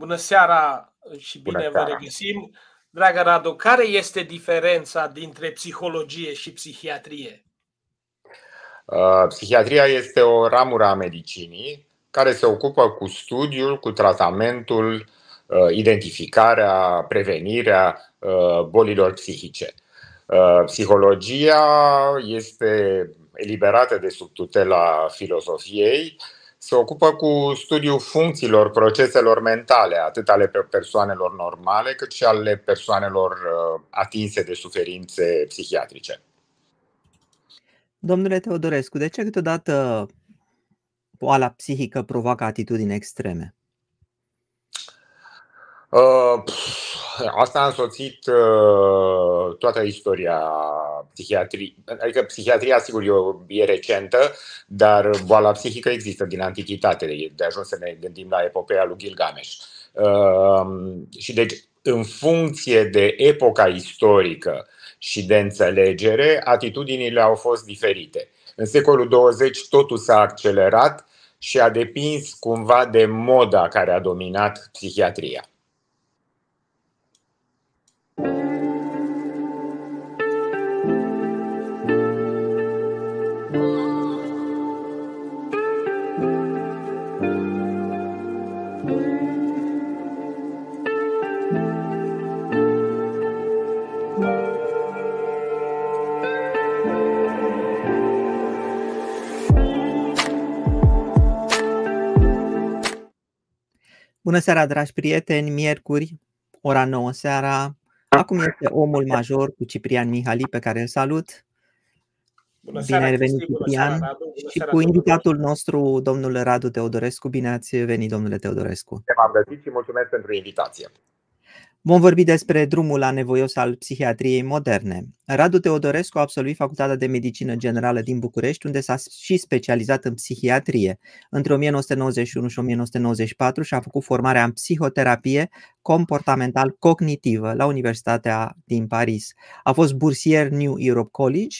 Bună seara și bine Bună seara. vă regăsim. Dragă Radu, care este diferența dintre psihologie și psihiatrie? Uh, psihiatria este o ramură a medicinii care se ocupă cu studiul, cu tratamentul, uh, identificarea, prevenirea uh, bolilor psihice. Psihologia este eliberată de sub tutela filosofiei se ocupă cu studiul funcțiilor proceselor mentale, atât ale persoanelor normale, cât și ale persoanelor uh, atinse de suferințe psihiatrice. Domnule Teodorescu, de ce câteodată boala psihică provoacă atitudini extreme? Uh, asta a însoțit uh, toată istoria psihiatrie. Adică psihiatria, sigur, e, e recentă, dar boala psihică există din antichitate. De ajuns să ne gândim la epopeea lui Gilgamesh. Uh, și deci, în funcție de epoca istorică și de înțelegere, atitudinile au fost diferite. În secolul 20 totul s-a accelerat și a depins cumva de moda care a dominat psihiatria. Bună seara, dragi prieteni! Miercuri, ora 9 seara. Acum este omul major cu Ciprian Mihali, pe care îl salut. Bună Bine ai venit, Ciprian. Bună și seara, cu invitatul nostru, domnul Radu Teodorescu. Bine ați venit, domnule Teodorescu. M-am găsit și mulțumesc pentru invitație. Vom vorbi despre drumul la nevoios al psihiatriei moderne. Radu Teodorescu a absolvit Facultatea de Medicină Generală din București, unde s-a și specializat în psihiatrie. Între 1991 și 1994 și-a făcut formarea în psihoterapie comportamental-cognitivă la Universitatea din Paris. A fost bursier New Europe College,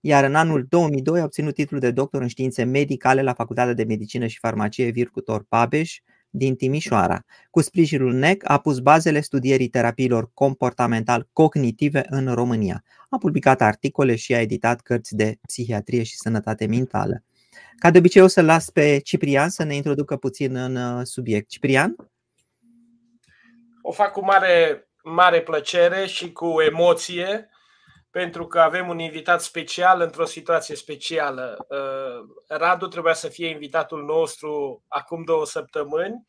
iar în anul 2002 a obținut titlul de doctor în științe medicale la Facultatea de Medicină și Farmacie Vircutor Pabeș, din Timișoara. Cu sprijinul NEC a pus bazele studierii terapiilor comportamental-cognitive în România. A publicat articole și a editat cărți de psihiatrie și sănătate mentală. Ca de obicei o să las pe Ciprian să ne introducă puțin în uh, subiect. Ciprian? O fac cu mare, mare plăcere și cu emoție pentru că avem un invitat special într-o situație specială. Uh, Radu trebuia să fie invitatul nostru acum două săptămâni,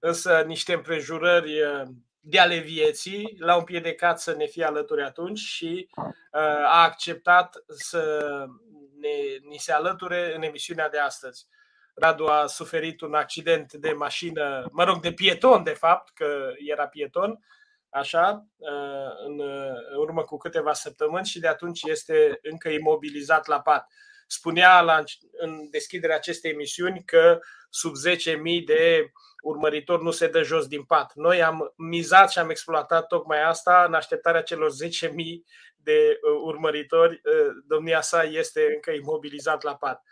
însă niște împrejurări uh, de ale vieții l-au împiedicat să ne fie alături atunci și uh, a acceptat să ne, ni se alăture în emisiunea de astăzi. Radu a suferit un accident de mașină, mă rog, de pieton, de fapt, că era pieton, așa, uh, în urmă cu câteva săptămâni și de atunci este încă imobilizat la pat. Spunea la, în deschiderea acestei emisiuni că sub 10.000 de urmăritori nu se dă jos din pat. Noi am mizat și am exploatat tocmai asta în așteptarea celor 10.000 de uh, urmăritori. Uh, domnia sa este încă imobilizat la pat.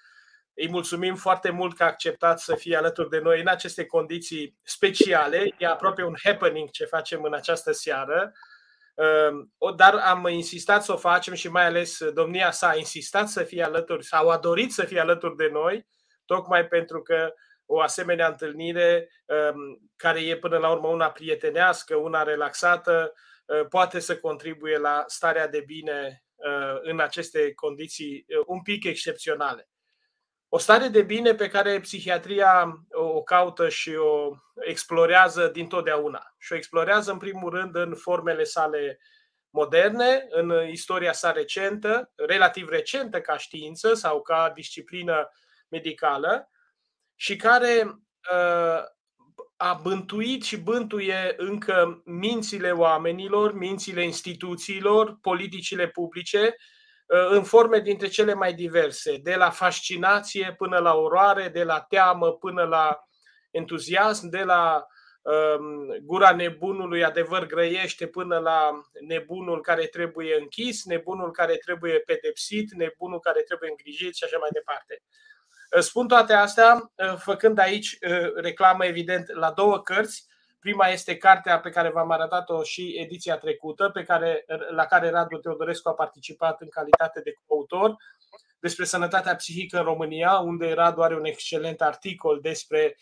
Îi mulțumim foarte mult că a acceptat să fie alături de noi în aceste condiții speciale. E aproape un happening ce facem în această seară. Ehm, dar am insistat să o facem și mai ales domnia sa a insistat să fie alături sau a dorit să fie alături de noi, tocmai pentru că o asemenea întâlnire ehm, care e până la urmă una prietenească, una relaxată, ehm, poate să contribuie la starea de bine în aceste condiții un pic excepționale. O stare de bine pe care psihiatria o caută și o explorează dintotdeauna. Și o explorează în primul rând în formele sale moderne, în istoria sa recentă, relativ recentă ca știință sau ca disciplină medicală și care uh, a bântuit și bântuie încă mințile oamenilor, mințile instituțiilor, politicile publice, Uh, în forme dintre cele mai diverse, de la fascinație până la oroare, de la teamă până la entuziasm, de la um, gura nebunului adevăr grăiește până la nebunul care trebuie închis, nebunul care trebuie pedepsit, nebunul care trebuie îngrijit și așa mai departe. Uh, spun toate astea uh, făcând aici reclamă evident la două cărți Prima este cartea pe care v-am arătat-o și ediția trecută, pe care, la care Radu Teodorescu a participat în calitate de coautor, despre sănătatea psihică în România, unde Radu are un excelent articol despre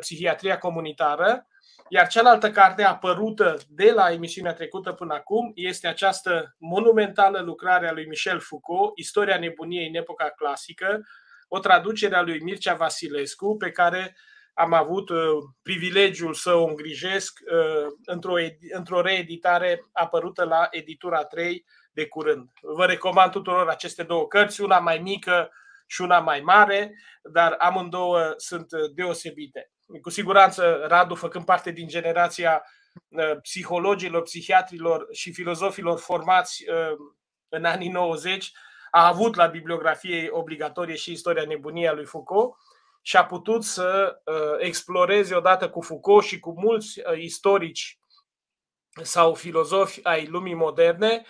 psihiatria comunitară. Iar cealaltă carte apărută de la emisiunea trecută până acum este această monumentală lucrare a lui Michel Foucault, Istoria nebuniei în epoca clasică, o traducere a lui Mircea Vasilescu, pe care am avut uh, privilegiul să o îngrijesc uh, într-o, într-o reeditare apărută la editura 3 de curând. Vă recomand tuturor aceste două cărți, una mai mică și una mai mare, dar amândouă sunt deosebite. Cu siguranță Radu, făcând parte din generația uh, psihologilor, psihiatrilor și filozofilor formați în anii 90, a avut la bibliografie obligatorie și istoria nebuniei a lui Foucault și a putut să uh, exploreze odată cu Foucault și cu mulți uh, istorici sau filozofi ai lumii moderne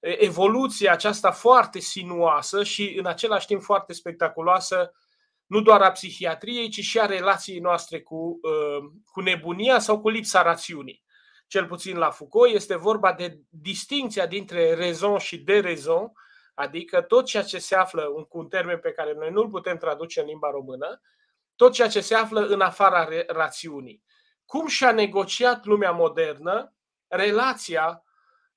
evoluția aceasta foarte sinuoasă și în același timp foarte spectaculoasă nu doar a psihiatriei, ci și a relației noastre cu, uh, cu nebunia sau cu lipsa rațiunii. Cel puțin la Foucault este vorba de distinția dintre rezon și de rezon, adică tot ceea ce se află, cu un termen pe care noi nu-l putem traduce în limba română, tot ceea ce se află în afara rațiunii. Cum și-a negociat lumea modernă relația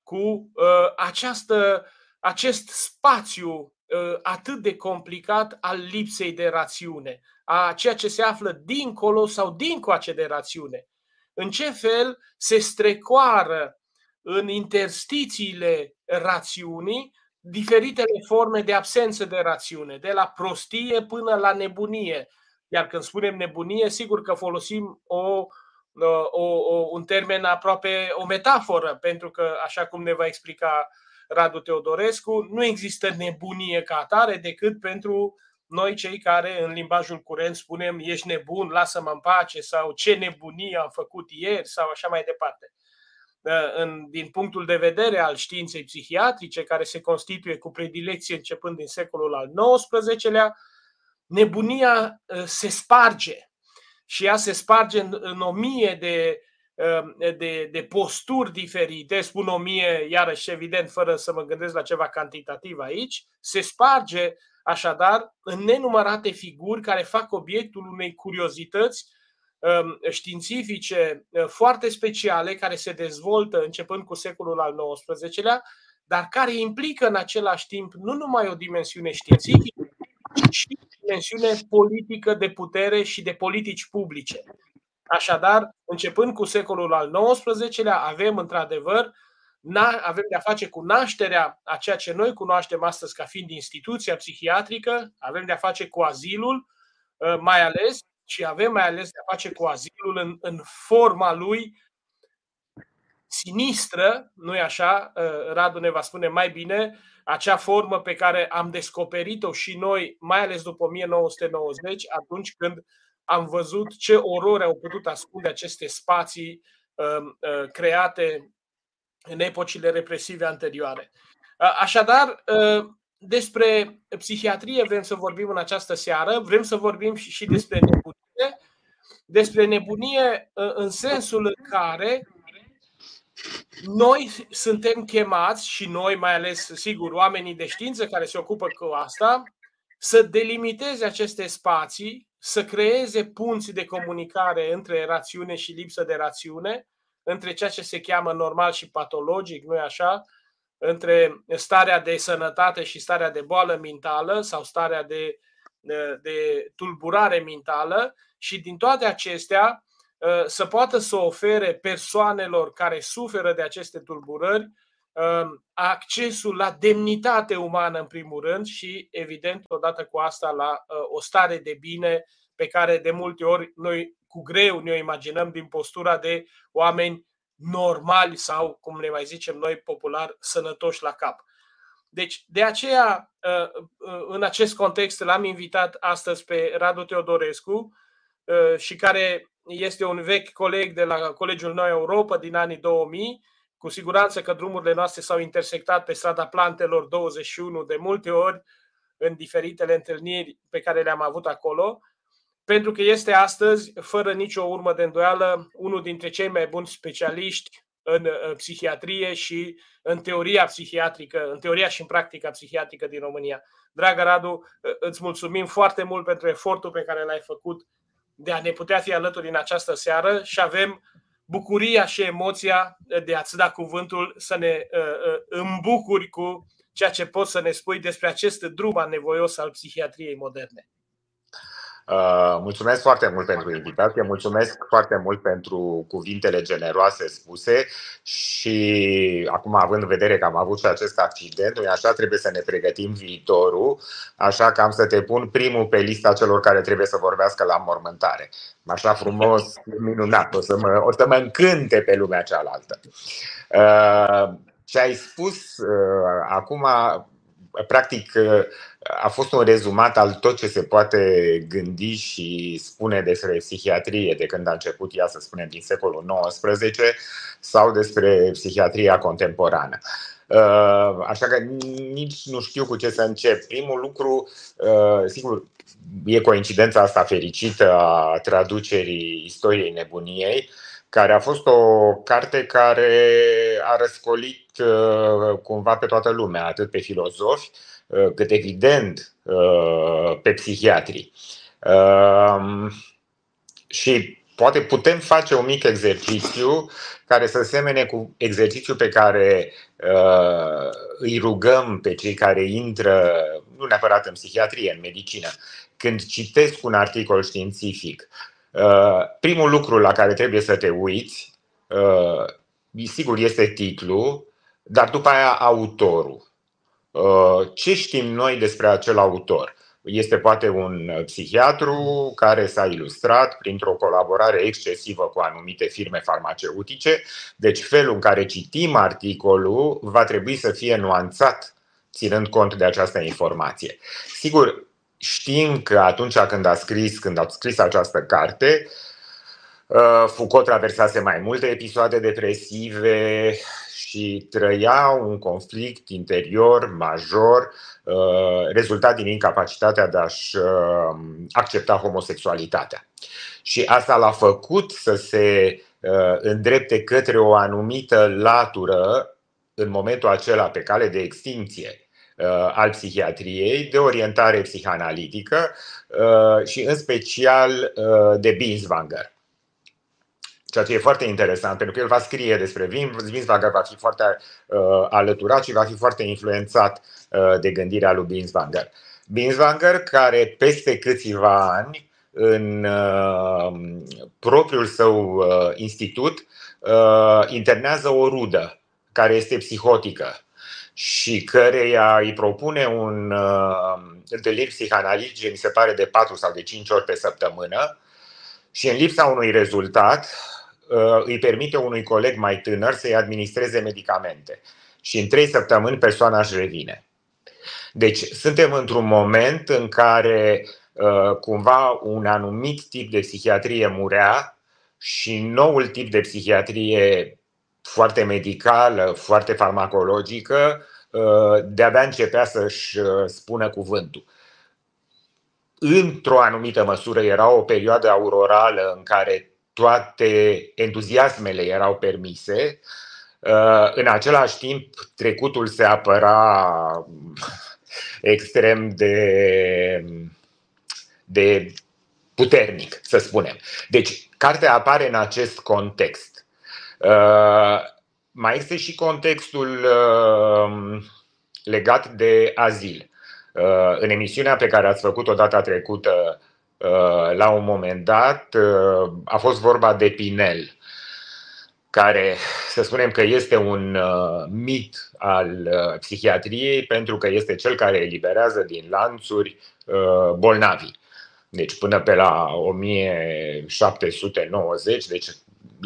cu uh, această, acest spațiu uh, atât de complicat al lipsei de rațiune, a ceea ce se află dincolo sau dincoace de rațiune. În ce fel se strecoară în interstițiile rațiunii diferitele forme de absență de rațiune, de la prostie până la nebunie. Iar când spunem nebunie, sigur că folosim o, o, o, un termen aproape o metaforă, pentru că, așa cum ne va explica Radu Teodorescu, nu există nebunie ca atare decât pentru noi cei care în limbajul curent spunem ești nebun, lasă-mă în pace sau ce nebunie am făcut ieri sau așa mai departe. În, din punctul de vedere al științei psihiatrice, care se constituie cu predilecție începând din secolul al XIX-lea, nebunia ă, se sparge. Și ea se sparge în, în o mie de, um, de, de posturi diferite, spun o mie, iarăși evident, fără să mă gândesc la ceva cantitativ aici, se sparge așadar în nenumărate figuri care fac obiectul unei curiozități um, științifice uh, foarte speciale care se dezvoltă începând cu secolul al XIX-lea, dar care implică în același timp nu numai o dimensiune științifică, ci și dimensiune politică de putere și de politici publice. Așadar, începând cu secolul al XIX-lea, avem într-adevăr avem de-a face cu nașterea a ceea ce noi cunoaștem astăzi ca fiind instituția psihiatrică, avem de-a face cu azilul, ă, mai ales, și avem mai ales de-a face cu azilul în, în forma lui sinistră, nu-i așa? Ă, Radu ne va spune mai bine, acea formă pe care am descoperit-o și noi, mai ales după 1990, atunci când am văzut ce orori au putut ascunde aceste spații uh, uh, create în epocile represive anterioare. Uh, așadar, uh, despre psihiatrie vrem să vorbim în această seară, vrem să vorbim și, și despre nebunie, despre nebunie uh, în sensul în care noi suntem chemați și noi, mai ales, sigur, oamenii de știință care se ocupă cu asta, să delimiteze aceste spații, să creeze punți de comunicare între rațiune și lipsă de rațiune, între ceea ce se cheamă normal și patologic, nu-i așa? Între starea de sănătate și starea de boală mentală sau starea de, de tulburare mentală și din toate acestea Uh, să poată să ofere persoanelor care suferă de aceste tulburări um, accesul la demnitate umană în primul rând și evident odată cu asta la uh, o stare de bine pe care de multe ori noi cu greu ne o imaginăm din postura de oameni normali sau, cum ne mai zicem noi popular, sănătoși la cap. Deci, de aceea, uh, în acest context, l-am invitat astăzi pe Radu Teodorescu și care este un vechi coleg de la Colegiul Noi Europa din anii 2000. Cu siguranță că drumurile noastre s-au intersectat pe strada Plantelor 21 de multe ori în diferitele întâlniri pe care le-am avut acolo. Pentru că este astăzi, fără nicio urmă de îndoială, unul dintre cei mai buni specialiști în psihiatrie și în teoria psihiatrică, în teoria și în practica psihiatrică din România. Dragă Radu, îți mulțumim foarte mult pentru efortul pe care l-ai făcut de a ne putea fi alături în această seară și avem bucuria și emoția de a-ți da cuvântul să ne uh, uh, îmbucuri cu ceea ce poți să ne spui despre acest drum anevoios al psihiatriei moderne. Uh, mulțumesc foarte mult pentru invitație, mulțumesc foarte mult pentru cuvintele generoase spuse și acum având în vedere că am avut și acest accident, noi așa trebuie să ne pregătim viitorul, așa că am să te pun primul pe lista celor care trebuie să vorbească la mormântare. Așa frumos, minunat, o să mă, o să mă încânte pe lumea cealaltă. Uh, ce ai spus uh, acum practic a fost un rezumat al tot ce se poate gândi și spune despre psihiatrie de când a început ea, să spunem, din secolul XIX sau despre psihiatria contemporană. Uh, așa că nici nu știu cu ce să încep. Primul lucru, uh, sigur, e coincidența asta fericită a traducerii istoriei nebuniei, care a fost o carte care a răscolit uh, cumva pe toată lumea, atât pe filozofi, uh, cât evident uh, pe psihiatri. Um, și poate putem face un mic exercițiu care să semene cu exercițiul pe care îi rugăm pe cei care intră, nu neapărat în psihiatrie, în medicină, când citesc un articol științific Uh, primul lucru la care trebuie să te uiți, uh, sigur, este titlul, dar după aia autorul. Uh, ce știm noi despre acel autor? Este poate un psihiatru care s-a ilustrat printr-o colaborare excesivă cu anumite firme farmaceutice, deci felul în care citim articolul va trebui să fie nuanțat ținând cont de această informație. Sigur, știm că atunci când a scris, când a scris această carte, uh, Foucault traversase mai multe episoade depresive și trăia un conflict interior major uh, rezultat din incapacitatea de a-și uh, accepta homosexualitatea. Și asta l-a făcut să se îndrepte către o anumită latură în momentul acela pe cale de extinție Uh, al psihiatriei, de orientare psihanalitică uh, și în special uh, de Binswanger. Ceea ce e foarte interesant, pentru că el va scrie despre Binswanger, va fi foarte alăturat și va fi foarte influențat de gândirea lui Binswanger. Binswanger, care peste câțiva ani, în propriul său institut, internează o rudă care este psihotică și căreia îi propune un uh, întâlniri psihanalitice, mi se pare, de 4 sau de 5 ori pe săptămână și în lipsa unui rezultat uh, îi permite unui coleg mai tânăr să-i administreze medicamente. Și în 3 săptămâni persoana își revine. Deci suntem într-un moment în care uh, cumva un anumit tip de psihiatrie murea și noul tip de psihiatrie foarte medicală, foarte farmacologică, uh, de-abia începea să-și uh, spună cuvântul. Într-o anumită măsură era o perioadă aurorală în care toate entuziasmele erau permise. Uh, în același timp, trecutul se apăra extrem de, de puternic, să spunem. Deci, cartea apare în acest context. Uh, mai este și contextul uh, legat de azil. Uh, în emisiunea pe care ați făcut-o data trecută, la un moment dat, a fost vorba de Pinel, care, să spunem că este un mit al psihiatriei, pentru că este cel care eliberează din lanțuri bolnavii. Deci până pe la 1790, deci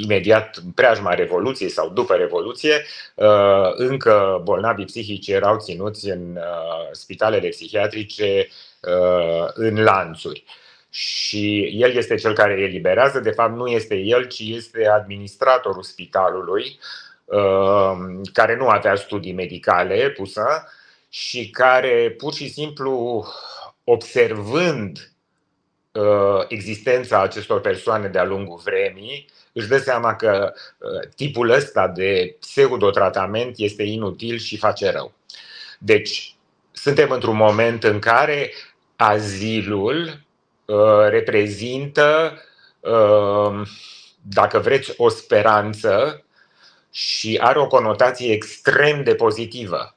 imediat în preajma Revoluției sau după Revoluție, uh, încă bolnavii psihici erau ținuți în uh, spitalele psihiatrice uh, în lanțuri. Și el este cel care îi eliberează, de fapt nu este el, ci este administratorul spitalului, care nu avea studii medicale pusă și care pur și simplu observând uh, existența acestor persoane de-a lungul vremii, își dă seama că uh, tipul ăsta de pseudotratament este inutil și face rău. Deci, suntem într-un moment în care azilul uh, reprezintă, uh, dacă vreți, o speranță și are o conotație extrem de pozitivă.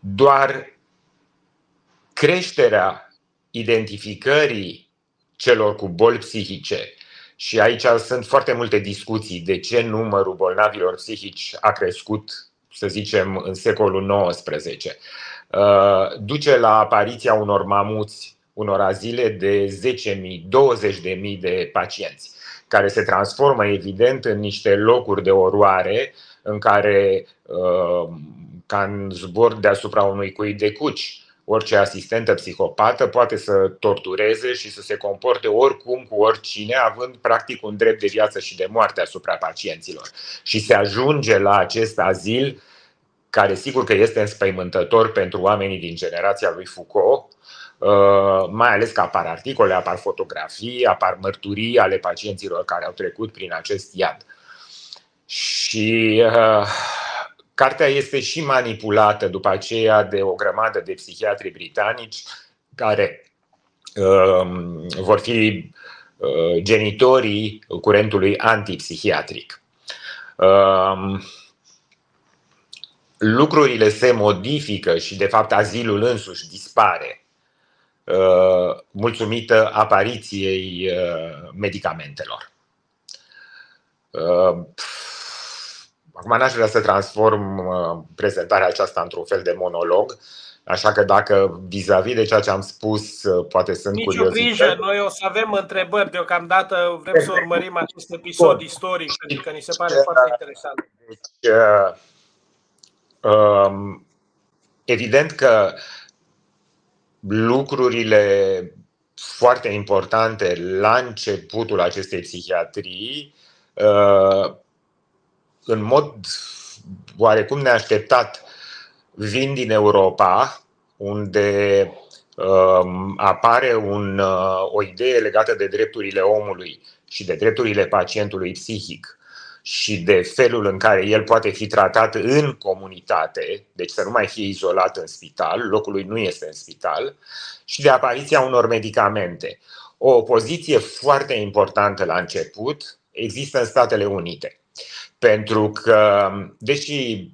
Doar creșterea identificării celor cu boli psihice și aici sunt foarte multe discuții de ce numărul bolnavilor psihici a crescut, să zicem, în secolul XIX. Uh, duce la apariția unor mamuți, unor azile de 10.000, 20.000 de pacienți, care se transformă evident în niște locuri de oroare în care, uh, ca în zbor deasupra unui cui de cuci, orice asistentă psihopată poate să tortureze și să se comporte oricum cu oricine, având practic un drept de viață și de moarte asupra pacienților. Și se ajunge la acest azil, care sigur că este înspăimântător pentru oamenii din generația lui Foucault, uh, mai ales că apar articole, apar fotografii, apar mărturii ale pacienților care au trecut prin acest iad. Și uh, Cartea este și manipulată după aceea de o grămadă de psihiatri britanici care uh, vor fi uh, genitorii curentului antipsihiatric. Uh, lucrurile se modifică și, de fapt, azilul însuși dispare uh, mulțumită apariției uh, medicamentelor. Uh, Acum n-aș vrea să transform uh, prezentarea aceasta într-un fel de monolog, așa că dacă vis-a-vis de ceea ce am spus, uh, poate sunt Nici curios. Nici grijă, noi o să avem întrebări deocamdată, vrem să urmărim acest episod istoric, pentru că ni se pare foarte interesant. Deci, uh, um, evident că lucrurile foarte importante la începutul acestei psihiatrii în mod oarecum neașteptat vin din Europa, unde um, apare un, uh, o idee legată de drepturile omului și de drepturile pacientului psihic și de felul în care el poate fi tratat în comunitate, deci să nu mai fie izolat în spital, locul lui nu este în spital, și de apariția unor medicamente. O poziție foarte importantă la început există în Statele Unite. Pentru că, deși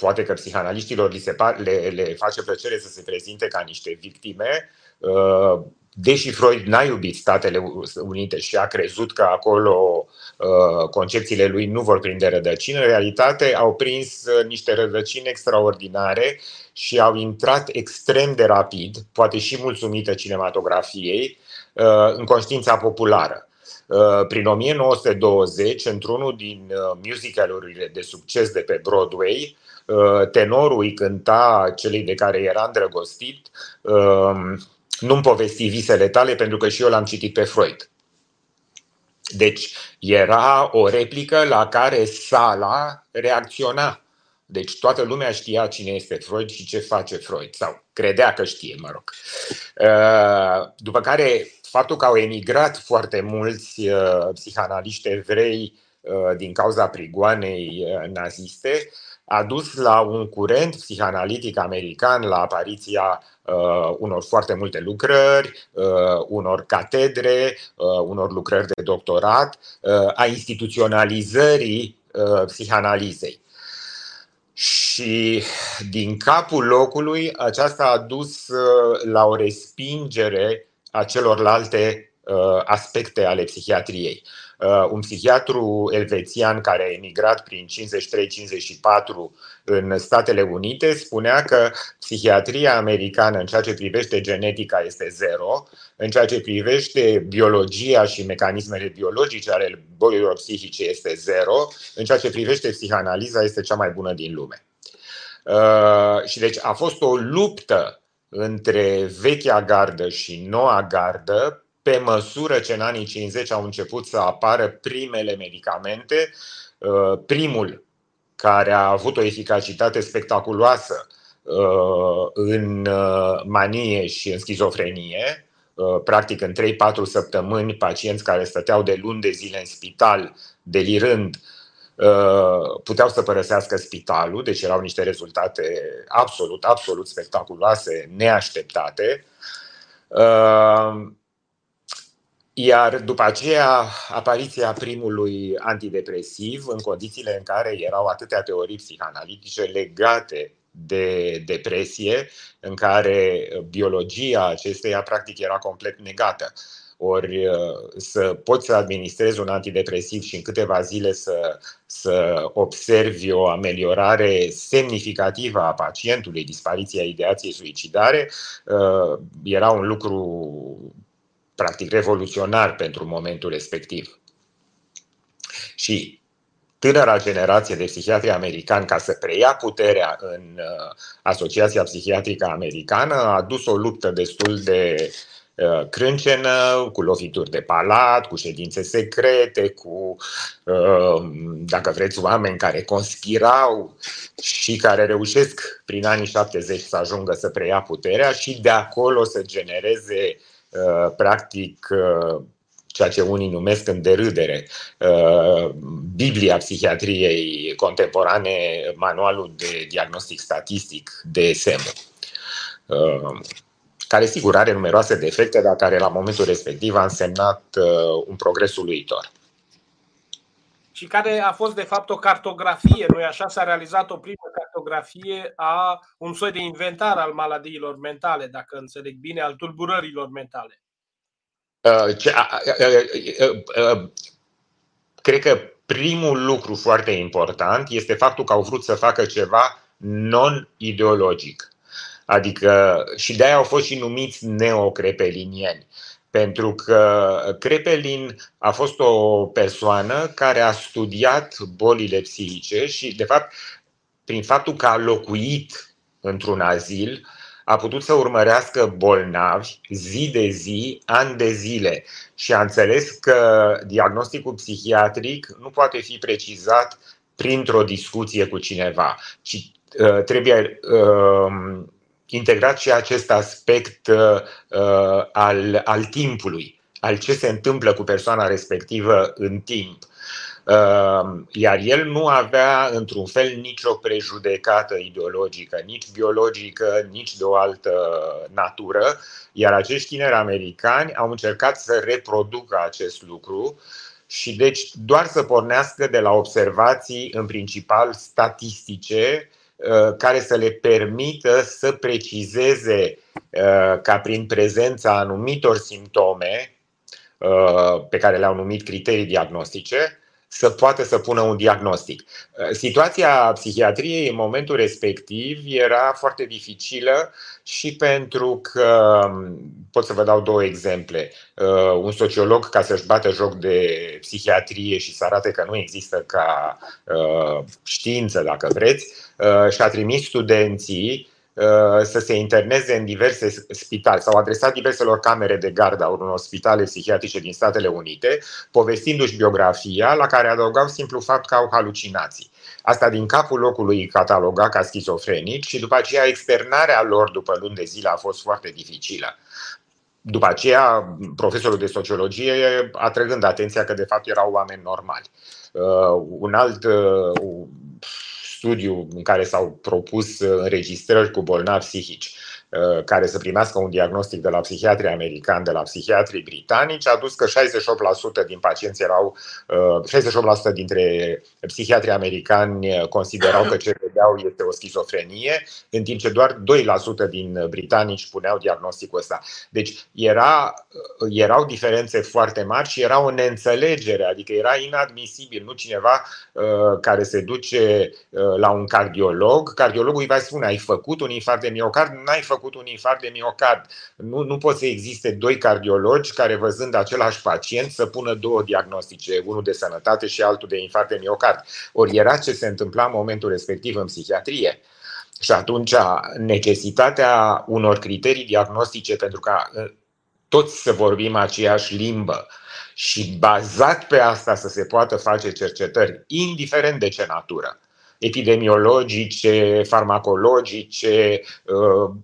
poate că psihanaliștilor li se par, le, le face plăcere să se prezinte ca niște victime, uh, deși Freud n-a iubit Statele Unite și a crezut că acolo uh, concepțiile lui nu vor prinde rădăcini, în realitate au prins uh, niște rădăcini extraordinare și au intrat extrem de rapid, poate și mulțumită cinematografiei, în conștiința populară. Uh, prin 1920, într-unul din uh, musicalurile de succes de pe Broadway, uh, tenorul îi cânta celei de care era îndrăgostit um, Nu-mi povesti visele tale pentru că și eu l-am citit pe Freud. Deci era o replică la care sala reacționa. Deci toată lumea știa cine este Freud și ce face Freud, sau credea că știe, mă rog. După care faptul că au emigrat foarte mulți uh, psihanaliști evrei uh, din cauza prigoanei uh, naziste a dus la un curent psihanalitic american, la apariția uh, unor foarte multe lucrări, uh, unor catedre, uh, unor lucrări de doctorat, uh, a instituționalizării uh, psihanalizei. Și din capul locului aceasta a dus uh, la o respingere a celorlalte uh, aspecte ale psihiatriei. Uh, un psihiatru elvețian care a emigrat prin 53-54 în Statele Unite spunea că psihiatria americană în ceea ce privește genetica este zero, în ceea ce privește biologia și mecanismele biologice ale bolilor psihice este zero, în ceea ce privește psihanaliza este cea mai bună din lume. Uh, și deci a fost o luptă între vechea gardă și noua gardă, pe măsură ce în anii 50 au început să apară primele medicamente, uh, primul care a avut o eficacitate spectaculoasă uh, în uh, manie și în schizofrenie, practic în 3-4 săptămâni pacienți care stăteau de luni de zile în spital, delirând, puteau să părăsească spitalul, deci erau niște rezultate absolut, absolut spectaculoase, neașteptate. Iar după aceea, apariția primului antidepresiv, în condițiile în care erau atâtea teorii psihanalitice legate de depresie, în care biologia acesteia practic era complet negată. Ori să poți să administrezi un antidepresiv și în câteva zile să, să observi o ameliorare semnificativă a pacientului, dispariția ideației suicidare, era un lucru practic revoluționar pentru momentul respectiv. Și tânăra generație de psihiatri americani, ca să preia puterea în uh, Asociația Psihiatrică Americană, a dus o luptă destul de uh, crâncenă, cu lovituri de palat, cu ședințe secrete, cu, uh, dacă vreți, oameni care conspirau și care reușesc prin anii 70 să ajungă să preia puterea și de acolo să genereze Uh, practic uh, ceea ce unii numesc în derâdere uh, Biblia psihiatriei contemporane, manualul de diagnostic statistic, DSM, care sigur are numeroase defecte, dar care la momentul respectiv a însemnat un progres uluitor și care a fost de fapt o cartografie, nu așa? S-a realizat o primă cartografie a un soi de inventar al maladiilor mentale, dacă înțeleg bine, al tulburărilor mentale. Uh, uh, uh, cred că primul lucru foarte important este faptul că au vrut să facă ceva non-ideologic. Adică și de aia au fost și numiți neocrepelinieni. Pentru că Crepelin a fost o persoană care a studiat bolile psihice și, de fapt, prin faptul că a locuit într-un azil, a putut să urmărească bolnavi zi de zi, ani de zile și a înțeles că diagnosticul psihiatric nu poate fi precizat printr-o discuție cu cineva, ci uh, trebuie uh, integrat și acest aspect uh, uh, al, al timpului, al ce se întâmplă cu persoana respectivă în timp. Uh, iar el nu avea, într-un fel, nicio prejudecată ideologică, nici biologică, nici de o altă natură, iar acești tineri americani au încercat să reproducă acest lucru și deci doar să pornească de la observații, în principal statistice, Uh, care să le permită să precizeze uh, ca prin prezența anumitor simptome uh, pe care le-au numit criterii diagnostice, să poată să pună un diagnostic. Situația psihiatriei în momentul respectiv era foarte dificilă și pentru că, um, pot să vă dau două exemple, un sociolog ca să-și bată joc de psihiatrie și să arate că nu există ca știință, dacă vreți, Uh, și a trimis studenții uh, să se interneze în diverse spitale. S-au adresat diverselor camere de gardă a unor spitale psihiatrice din Statele Unite, povestindu-și biografia, la care adăugau simplu fapt că au halucinații. Asta din capul locului cataloga ca schizofrenic și după aceea externarea lor după luni de zile a fost foarte dificilă. După aceea, profesorul de sociologie atrăgând atenția că de fapt erau oameni normali. Uh, un alt uh, studiu în care s-au propus uh, înregistrări cu bolnavi psihici. uh, care să primească un diagnostic de la psihiatrii americani, de la psihiatrii britanici, a dus că 68% din pacienți erau, 68% uh, dintre psihiatrii americani considerau că ce vedeau este o schizofrenie, în timp ce doar 2% din britanici puneau diagnosticul ăsta. Deci era, erau diferențe foarte mari și era o neînțelegere, adică era inadmisibil, nu cineva uh, care se duce uh, la un cardiolog, cardiologul îi va spune, ai făcut un infarct de miocard? N-ai făcut un infarct de miocard. Nu, nu pot să existe doi cardiologi care văzând același pacient să pună două diagnostice, unul de sănătate și altul de infarct de miocard. Ori era ce se întâmpla în momentul respectiv în psihiatrie. Și atunci necesitatea unor criterii diagnostice pentru ca ă, toți să vorbim aceeași limbă și bazat pe asta să se poată face cercetări, indiferent de ce natură, epidemiologice, farmacologice, ă,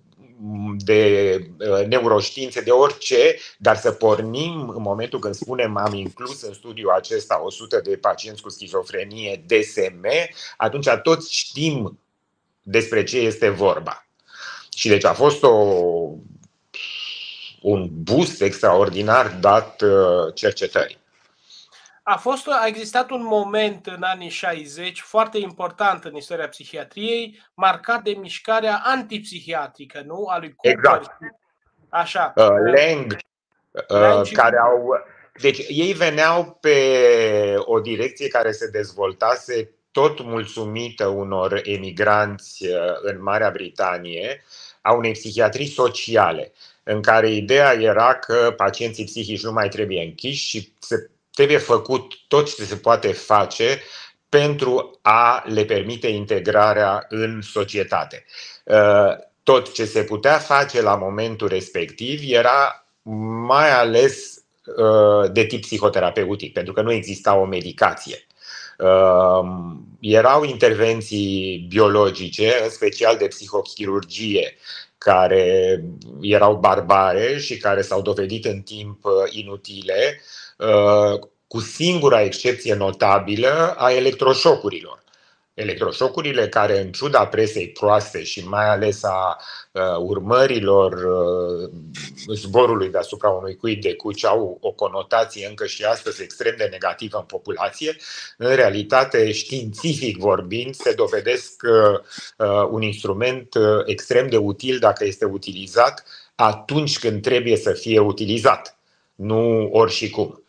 de neuroștiințe, de orice, dar să pornim în momentul când spunem am inclus în studiul acesta 100 de pacienți cu schizofrenie DSM, atunci toți știm despre ce este vorba. Și deci a fost o, un boost extraordinar dat cercetării a, fost, a existat un moment în anii 60 foarte important în istoria psihiatriei, marcat de mișcarea antipsihiatrică, nu? A lui Cooper. Exact. Așa. Uh, Lang, uh, care au. Deci ei veneau pe o direcție care se dezvoltase tot mulțumită unor emigranți uh, în Marea Britanie, a unei psihiatrii sociale, în care ideea era că pacienții psihici nu mai trebuie închiși și se trebuie făcut tot ce se poate face pentru a le permite integrarea în societate. Uh, tot ce se putea face la momentul respectiv era mai ales uh, de tip psihoterapeutic, pentru că nu exista o medicație. Uh, erau intervenții biologice, în special de psihochirurgie, care erau barbare și care s-au dovedit în timp inutile, Uh, cu singura excepție notabilă a electroșocurilor. Electroșocurile care, în ciuda presei proaste și mai ales a uh, urmărilor uh, zborului deasupra unui cuib de cuci, au o conotație încă și astăzi extrem de negativă în populație, în realitate, științific vorbind, se dovedesc un instrument extrem de util dacă este utilizat atunci când trebuie să fie utilizat, nu ori și cum.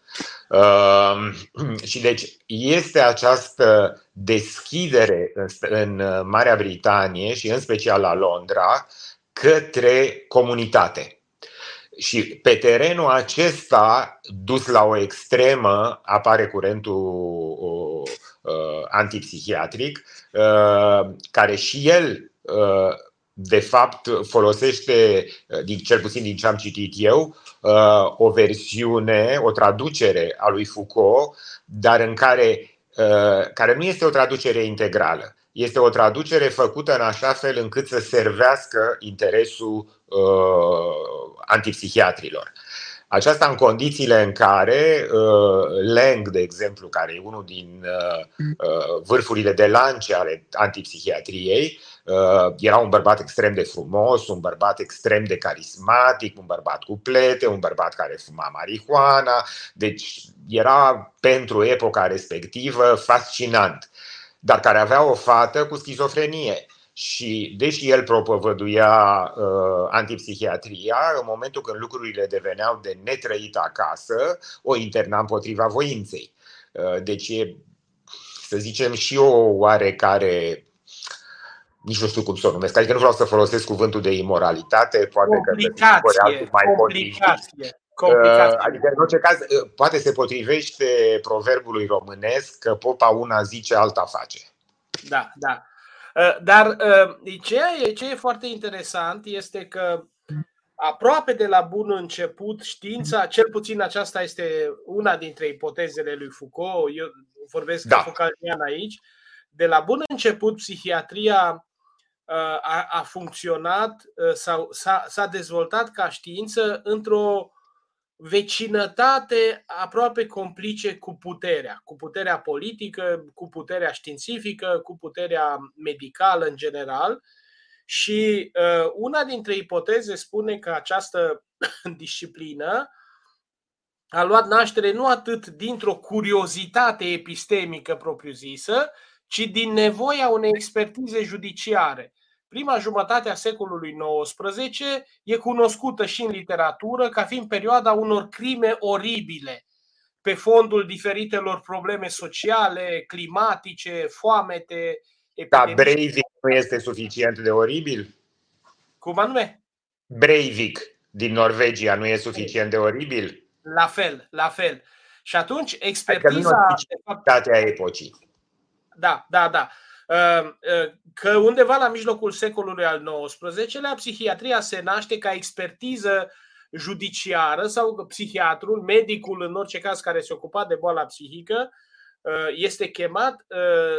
Uh, și deci este această deschidere în, în Marea Britanie și în special la Londra către comunitate. Și pe terenul acesta, dus la o extremă, apare curentul uh, antipsihiatric, uh, care și el uh, de fapt folosește, din, cel puțin din ce am citit eu, uh, o versiune, o traducere a lui Foucault, dar în care, uh, care nu este o traducere integrală. Este o traducere făcută în așa fel încât să servească interesul uh, antipsihiatrilor. Aceasta în condițiile în care uh, Lang, de exemplu, care e unul din uh, uh, vârfurile de lance ale antipsihiatriei, Uh, era un bărbat extrem de frumos, un bărbat extrem de carismatic, un bărbat cu plete, un bărbat care fuma marihuana, deci era pentru epoca respectivă fascinant, dar care avea o fată cu schizofrenie. Și deși el propovăduia uh, antipsihiatria, în momentul când lucrurile deveneau de netrăit acasă, o interna împotriva voinței. Uh, deci e, să zicem, și o oarecare nici nu știu cum să o numesc, adică nu vreau să folosesc cuvântul de imoralitate, poate complicație, că mai complicație. Complicație. Adică, în orice caz, uh, poate se potrivește proverbului românesc că popa una zice, alta face. Da, da. Uh, dar uh, ce e, ce e foarte interesant este că aproape de la bun început, știința, cel puțin aceasta este una dintre ipotezele lui Foucault, eu vorbesc da. Foucaultian aici, de la bun început psihiatria a, a funcționat uh, sau s-a, s-a dezvoltat ca știință într-o vecinătate aproape complice cu puterea, cu puterea politică, cu puterea științifică, cu puterea medicală în general. Și uh, una dintre ipoteze spune că această disciplină a luat naștere nu atât dintr-o curiozitate epistemică propriu-zisă, ci din nevoia unei expertize judiciare. Prima jumătate a secolului XIX e cunoscută și în literatură ca fiind perioada unor crime oribile pe fondul diferitelor probleme sociale, climatice, foamete, epidemii. Da, Breivik nu este suficient de oribil? Cum anume? Breivik din Norvegia nu e suficient de oribil? La fel, la fel. Și atunci expertiza... Adică nu epocii. Da, da, da. Ehm, ehm, că undeva la mijlocul secolului al XIX-lea psihiatria se naște ca expertiză judiciară sau psihiatrul, medicul în orice caz care se ocupa de boala psihică, ehm, este chemat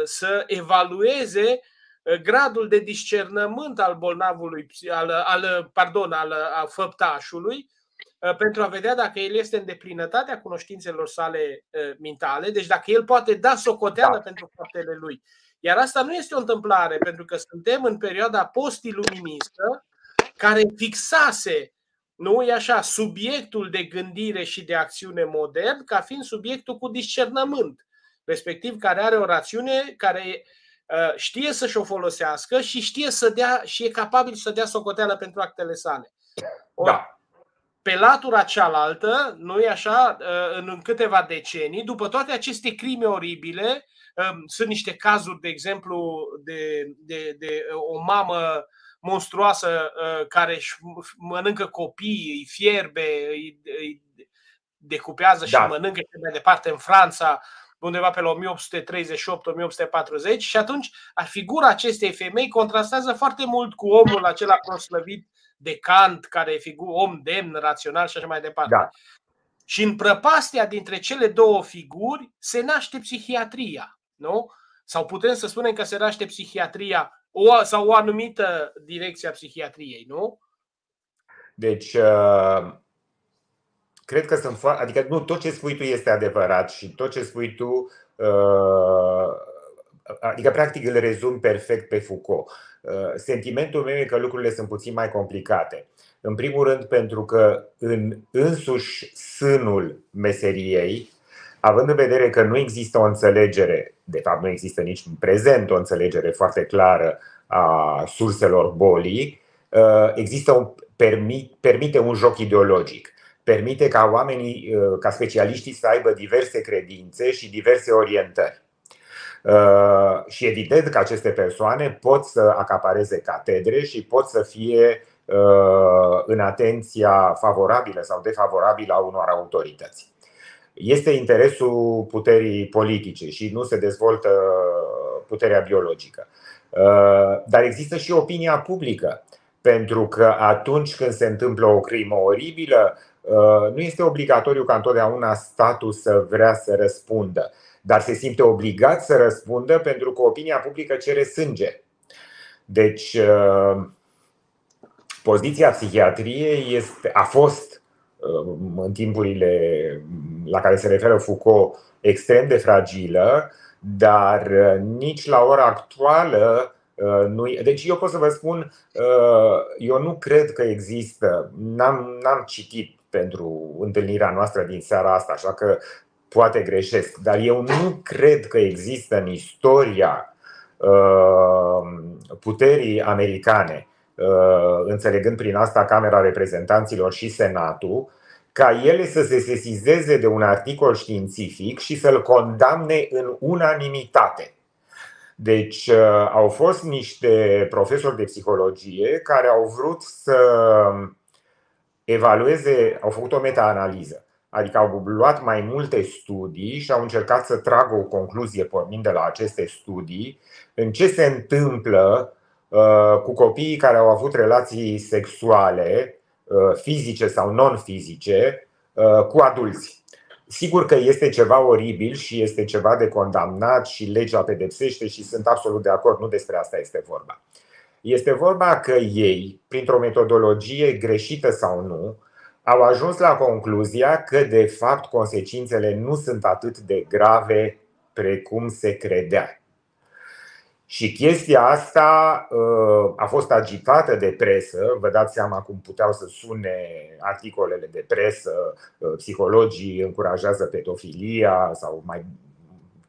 să evalueze gradul de discernământ al bolnavului, al, al, pardon, al, al făptașului, pentru a vedea dacă el este în deplinătatea cunoștințelor sale mentale, deci dacă el poate da socoteală da. pentru faptele lui. Iar asta nu este o întâmplare, pentru că suntem în perioada post-iluministă, care fixase, nu e așa, subiectul de gândire și de acțiune modern ca fiind subiectul cu discernământ, respectiv care are o rațiune care uh, știe să-și o folosească și știe să dea și e capabil să dea socoteală pentru actele sale. da. Pe latura cealaltă, nu e așa, uh, în câteva decenii, după toate aceste crime oribile, um, sunt niște cazuri, de exemplu, de, de, de o mamă monstruoasă uh, care își mănâncă copii, îi fierbe, îi, îi decupează și da. mănâncă și mai departe în Franța, undeva pe la 1838-1840 și atunci figura acestei femei contrastează foarte mult cu omul acela proslăvit de Kant, care e figur, om demn, rațional și așa mai departe. Da. Și în prăpastia dintre cele două figuri se naște psihiatria, nu? Sau putem să spunem că se naște psihiatria o, sau o anumită direcție a psihiatriei, nu? Deci, uh, cred că sunt foarte. Adică, nu, tot ce spui tu este adevărat și tot ce spui tu. Uh, adică, practic, îl rezum perfect pe Foucault. Uh, sentimentul meu e că lucrurile sunt puțin mai complicate. În primul rând, pentru că în însuși sânul meseriei, având în vedere că nu există o înțelegere, de fapt nu există nici în prezent o înțelegere foarte clară a surselor bolii, uh, există un, permite un joc ideologic. Permite ca oamenii, uh, ca specialiștii să aibă diverse credințe și diverse orientări. Uh, și evident că aceste persoane pot să acapareze catedre și pot să fie în atenția favorabilă sau defavorabilă a unor autorități este interesul puterii politice și nu se dezvoltă puterea biologică. Uh, dar există și opinia publică, pentru că atunci când se întâmplă o crimă oribilă, uh, nu este obligatoriu ca întotdeauna statul să vrea să răspundă, dar se simte obligat să răspundă pentru că opinia publică cere sânge. Deci, uh, poziția psihiatriei este, a fost în timpurile la care se referă Foucault extrem de fragilă, dar uh, nici la ora actuală uh, nu Deci eu pot să vă spun, uh, eu nu cred că există, n-am, n-am citit pentru întâlnirea noastră din seara asta, așa că poate greșesc, dar eu nu cred că există în istoria puterii americane, înțelegând prin asta Camera Reprezentanților și Senatul, ca ele să se sesizeze de un articol științific și să-l condamne în unanimitate. Deci uh, au fost niște profesori de psihologie care au vrut să evalueze, au făcut o meta-analiză. Adică au luat mai multe studii și au încercat să tragă o concluzie pornind de la aceste studii în ce se întâmplă uh, cu copiii care au avut relații sexuale Uh, fizice sau non-fizice uh, cu adulți. Sigur că este ceva oribil și este ceva de condamnat și legea pedepsește și sunt absolut de acord, nu despre asta este vorba. Este vorba că ei, printr-o metodologie greșită sau nu, au ajuns la concluzia că, de fapt, consecințele nu sunt atât de grave precum se credea. Și chestia asta uh, a fost agitată de presă. Vă dați seama cum puteau să sune articolele de presă. Uh, psihologii încurajează pedofilia sau mai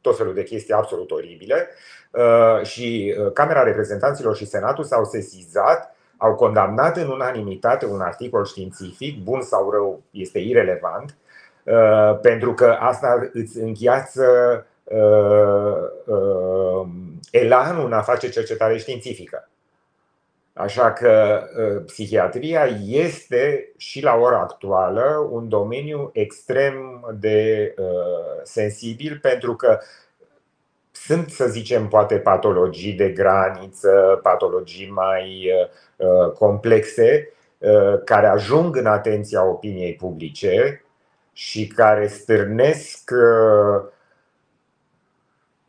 tot felul de chestii absolut oribile. Uh, și Camera Reprezentanților și Senatul s-au sesizat, au condamnat în unanimitate un articol științific, bun sau rău, este irelevant, pentru că asta îți închiață elanul în a face cercetare științifică. Așa că ă, psihiatria este și la ora actuală un domeniu extrem de ă, sensibil pentru că sunt, să zicem, poate patologii de graniță, patologii mai ă, complexe care ajung în atenția opiniei publice și care stârnesc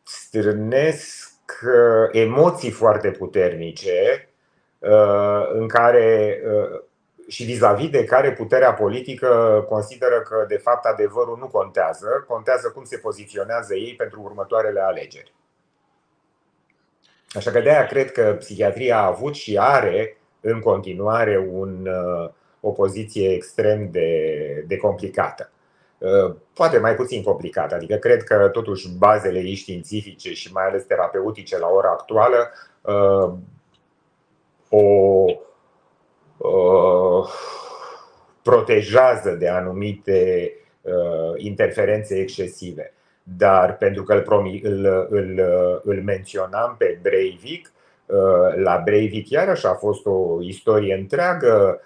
stârnesc emoții foarte puternice în care și vis-a-vis de care puterea politică consideră că de fapt adevărul nu contează, contează cum se poziționează ei pentru următoarele alegeri. Așa că de aia cred că psihiatria a avut și are în continuare un, o poziție extrem de, de complicată. Poate mai puțin complicată, adică cred că totuși bazele ei științifice și mai ales terapeutice la ora actuală o Uh, protejează de anumite uh, interferențe excesive. Dar pentru că îl, promi, îl, îl, îl menționam pe Breivik, uh, la Breivik iarăși a fost o istorie întreagă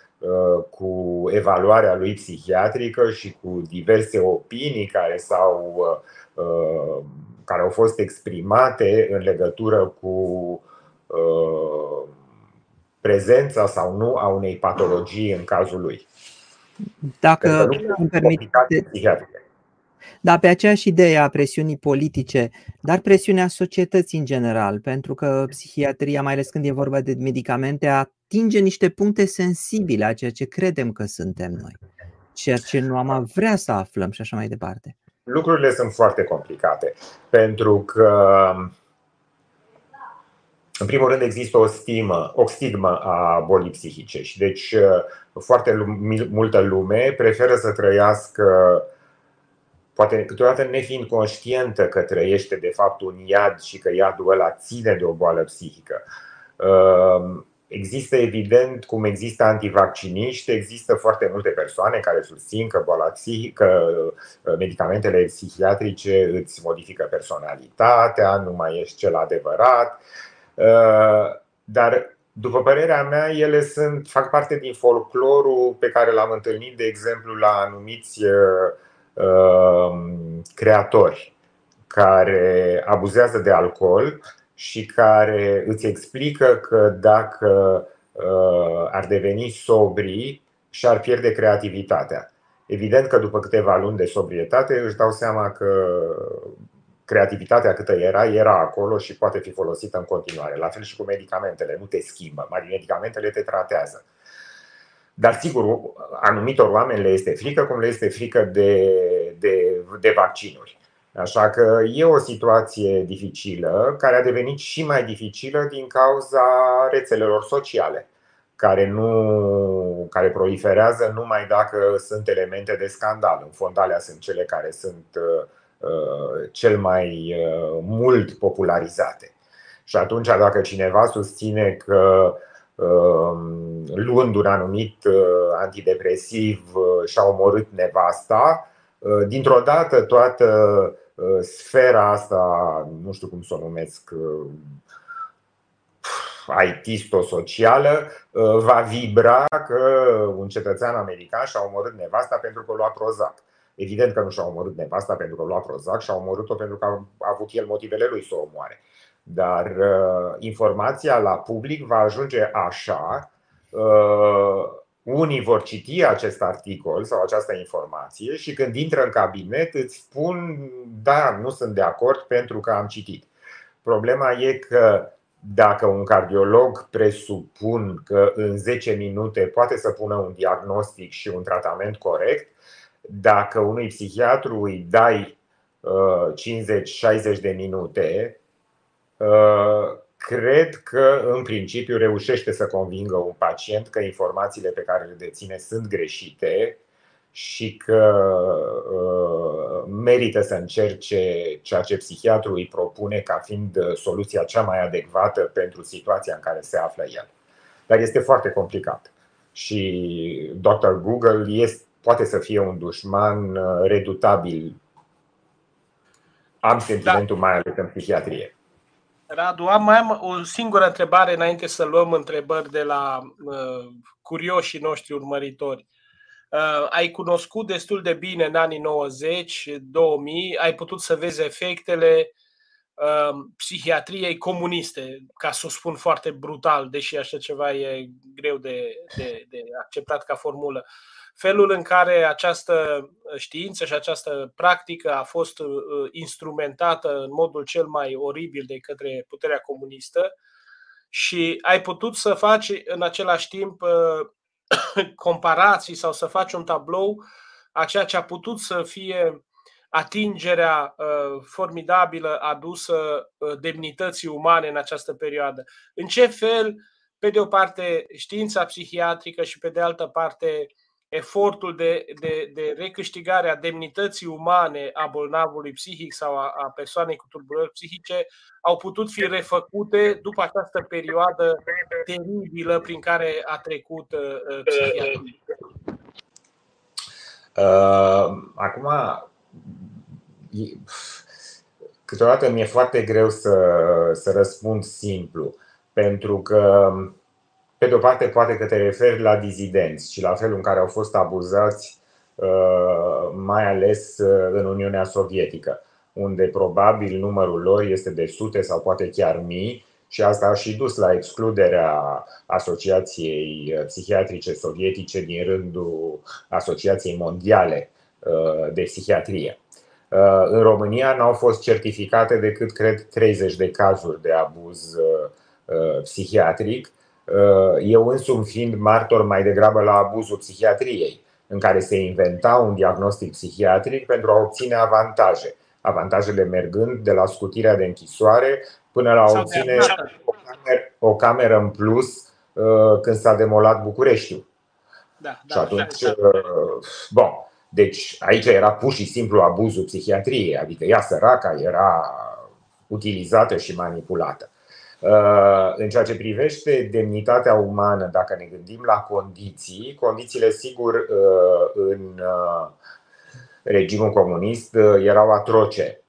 cu evaluarea lui psihiatrică și cu diverse opinii care, s-au, care au fost exprimate în legătură cu prezența sau nu a unei patologii în cazul lui. Dacă îmi permite. Da, pe aceeași idee a presiunii politice, dar presiunea societății în general, pentru că psihiatria, mai ales când e vorba de medicamente, atinge niște puncte sensibile a ceea ce credem că suntem noi, ceea ce nu am vrea să aflăm și așa mai departe. Lucrurile sunt foarte complicate, pentru că în primul rând există o stimă, o stigmă a bolii psihice și deci uh, foarte multă lume preferă să trăiască poate câteodată nefiind conștientă că trăiește de fapt un iad și că iadul ăla ține de o boală psihică. Uh, există evident, cum există antivacciniști, există foarte multe persoane care susțin că boala psihică, uh, medicamentele psihiatrice îți modifică personalitatea, nu mai ești cel adevărat. Uh, dar, după părerea mea, ele sunt, fac parte din folclorul pe care l-am întâlnit, de exemplu, la anumiți uh, uh, creatori care abuzează de alcool și care îți explică că dacă ar deveni sobri și-ar pierde creativitatea. Evident că după câteva luni de sobrietate își dau seama că creativitatea câtă era, era acolo și poate fi folosită în continuare. La fel și cu medicamentele, nu te schimbă, medicamentele te tratează. Dar sigur, anumitor oameni le este frică, cum le este frică de, de, de vaccinuri. Așa că e o situație dificilă, care a devenit și mai dificilă din cauza rețelelor sociale, care, nu, care proliferează numai dacă sunt elemente de scandal. În fond, alea sunt cele care sunt uh, Uh, cel mai uh, mult popularizate. Și atunci, dacă cineva susține că um, luând un anumit uh, antidepresiv și-a omorât nevasta, dintr-o dată toată sfera asta, nu știu cum să o numesc, IT-socială, va vibra că un cetățean american și-a omorât nevasta pentru că lua Prozac. Evident că nu și-a omorât nevasta pentru că lua Prozac și-a omorât-o pentru că a avut el motivele lui să o omoare. Dar uh, informația la public va ajunge așa. Uh, unii vor citi acest articol sau această informație și când intră în cabinet îți spun da, nu sunt de acord pentru că am citit. Problema e că dacă un cardiolog presupun că în 10 minute poate să pună un diagnostic și un tratament corect, dacă unui psihiatru îi dai 50-60 uh, de minute, uh, cred că în principiu reușește să convingă un pacient că informațiile pe care le deține sunt greșite și că uh, merită să încerce ceea ce psihiatrul îi propune ca fiind soluția cea mai adecvată pentru situația în care se află el. Dar este foarte complicat. Și Dr. Google este poate să fie un dușman uh, redutabil. Am sentimentul da. mai ales în psihiatrie. Radu, am mai am o singură întrebare înainte să luăm întrebări de la uh, curioșii noștri urmăritori. Uh, ai cunoscut destul de bine în anii 90, 2000, ai putut să vezi efectele Um, psihiatriei comuniste, ca să o spun foarte brutal, deși așa ceva e greu de, de, de acceptat ca formulă. Felul în care această știință și această practică a fost uh, instrumentată în modul cel mai oribil de către puterea comunistă și ai putut să faci în același timp uh, comparații sau să faci un tablou a ceea ce a putut să fie atingerea uh, formidabilă adusă uh, demnității umane în această perioadă. În ce fel, pe de o parte, știința psihiatrică și pe de altă parte, efortul de, de, de recâștigare a demnității umane a bolnavului psihic sau a, a persoanei cu tulburări psihice au putut fi refăcute după această perioadă teribilă prin care a trecut uh, psihiatria. Uh, acum, câteodată mi-e foarte greu să, să răspund simplu, pentru că, pe de o parte, poate că te referi la dizidenți și la felul în care au fost abuzați, uh, mai ales uh, în Uniunea Sovietică, unde probabil numărul lor este de sute sau poate chiar mii, și asta a și dus la excluderea Asociației Psihiatrice Sovietice din rândul Asociației Mondiale. uh, de Psihiatrie. Uh, în România n-au fost certificate decât, cred, 30 de cazuri de abuz uh, psihiatric. Eu însumi fiind martor mai degrabă la abuzul psihiatriei, în care se inventa un diagnostic psihiatric pentru a obține avantaje. Avantajele mergând de la scutirea de închisoare până la a obține o cameră, o cameră în plus uh, când s-a demolat Bucureștiul. Da, da, și atunci, da, da. bun, deci aici era pur și simplu abuzul psihiatriei, adică ea săraca era utilizată și manipulată. Uh, în ceea ce privește demnitatea umană, dacă ne gândim la condiții, condițiile, sigur, în regimul comunist erau atroce.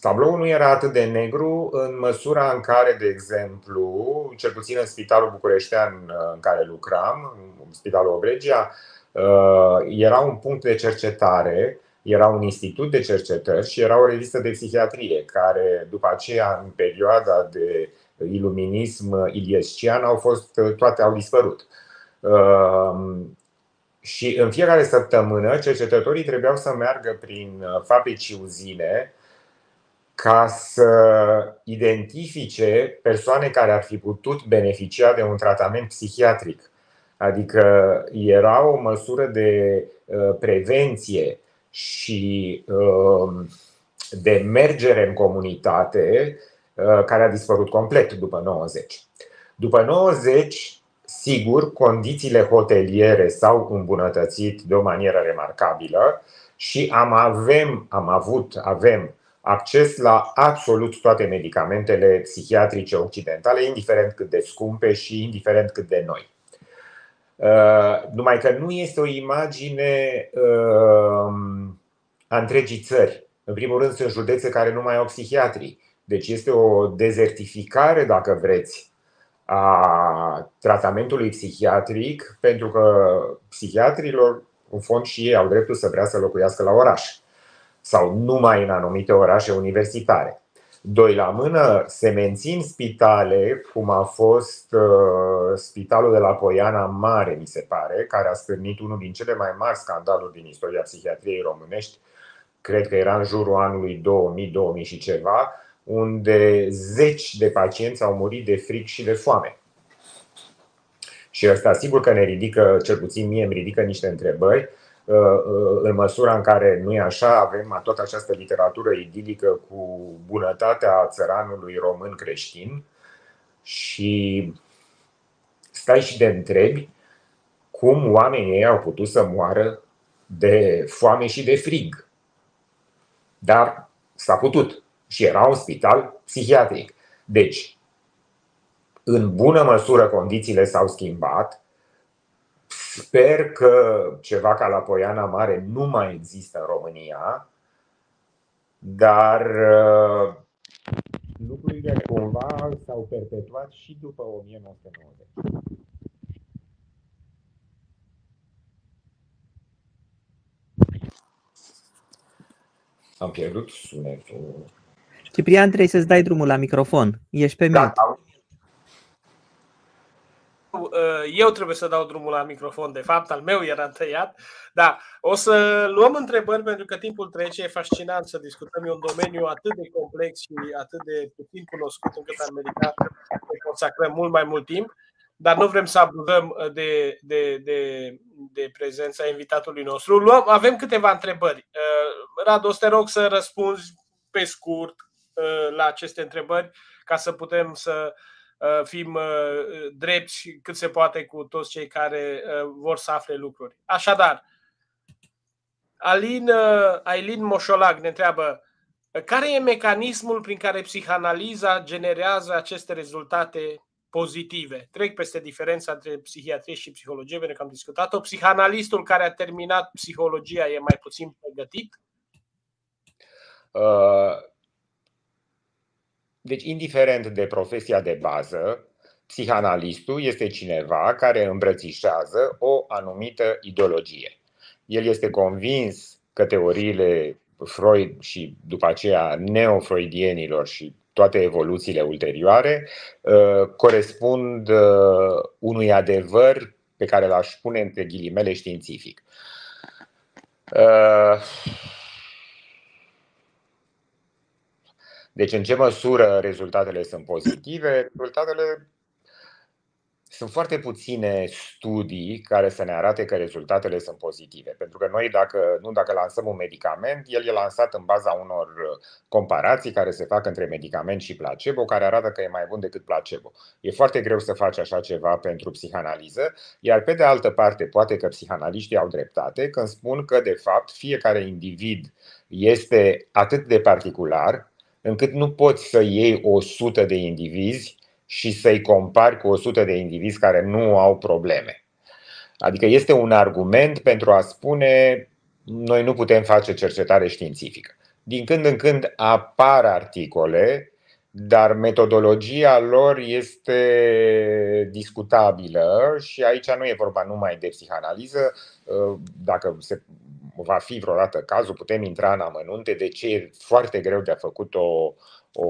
Tabloul nu era atât de negru în măsura în care, de exemplu, cel puțin în Spitalul Bucureștean uh, în care lucram, în Spitalul Obregia, uh, era un punct de cercetare, era un institut de cercetări și era o revistă de psihiatrie, care după aceea, în perioada de iluminism iliescian, au fost, uh, toate au dispărut. Și în fiecare săptămână, cercetătorii trebuiau să meargă prin fabrici uzine ca să identifice persoane care ar fi putut beneficia de un tratament psihiatric. Adică era o măsură de uh, prevenție și um, de mergere în comunitate uh, care a dispărut complet după 90. După 90, sigur, condițiile hoteliere s-au îmbunătățit de o manieră remarcabilă și am, avem, am avut, avem acces la absolut toate medicamentele psihiatrice occidentale, indiferent cât de scumpe și indiferent cât de noi. Uh, numai că nu este o imagine uh, a întregii țări. În primul rând, sunt județe care nu mai au psihiatrii. Deci este o dezertificare, dacă vreți, a tratamentului psihiatric, pentru că psihiatrilor, în fond, și ei au dreptul să vrea să locuiască la oraș sau numai în anumite orașe universitare. Doi la mână, se mențin spitale, cum a fost uh, spitalul de la Poiana Mare, mi se pare, care a stârnit unul din cele mai mari scandaluri din istoria psihiatriei românești, cred că era în jurul anului 2000, 2000 și ceva, unde zeci de pacienți au murit de fric și de foame. Și ăsta sigur că ne ridică, cel puțin mie îmi ridică niște întrebări, Uh, uh, în măsura în care nu e așa, avem toată această literatură idilică cu bunătatea țăranului român creștin și stai și de întrebi cum oamenii ei au putut să moară de foame și de frig. Dar s-a putut și era un spital psihiatric. Deci, în bună măsură condițiile s-au schimbat, Sper că ceva ca la Poiana Mare nu mai există în România, dar uh, lucrurile cumva s-au perpetuat și după 1990. Am pierdut sunetul. Ciprian, trebuie să-ți dai drumul la microfon. Ești pe da, mute. Uh, eu trebuie să dau drumul la microfon, de fapt, al meu era tăiat. Da, o să luăm întrebări pentru că timpul trece, e fascinant să discutăm. E un domeniu atât de complex și atât de puțin cunoscut încât am meritat să consacrăm mult mai mult timp, dar nu vrem să abuzăm de, de, de, de prezența invitatului nostru. Luăm, avem câteva întrebări. Uh, Radu, o să te rog să răspunzi pe scurt uh, la aceste întrebări ca să putem să Uh, fim uh, drepți cât se poate cu toți cei care uh, vor să afle lucruri. Așadar, Alin, Ailin Moșolag ne întreabă care e mecanismul prin care psihanaliza generează aceste rezultate pozitive? Trec peste diferența între psihiatrie și psihologie, pentru că am discutat-o. Psihanalistul care a terminat psihologia e mai puțin pregătit? Uh, deci, indiferent de profesia de bază, psihanalistul este cineva care îmbrățișează o anumită ideologie. El este convins că teoriile Freud și după aceea neofreudienilor și toate evoluțiile ulterioare uh, corespund uh, unui adevăr pe care l-aș pune între ghilimele științific. Uh, Deci, în ce măsură rezultatele sunt pozitive? Rezultatele sunt foarte puține studii care să ne arate că rezultatele sunt pozitive. Pentru că noi, dacă, nu dacă lansăm un medicament, el e lansat în baza unor comparații care se fac între medicament și placebo, care arată că e mai bun decât placebo. E foarte greu să faci așa ceva pentru psihanaliză, iar pe de altă parte, poate că psihanaliștii au dreptate când spun că, de fapt, fiecare individ este atât de particular încât nu poți să iei 100 de indivizi și să-i compari cu 100 de indivizi care nu au probleme. Adică este un argument pentru a spune noi nu putem face cercetare științifică. Din când în când apar articole, dar metodologia lor este discutabilă și aici nu e vorba numai de psihanaliză. Dacă se va fi vreodată cazul, putem intra în amănunte de ce e foarte greu de a făcut o, o,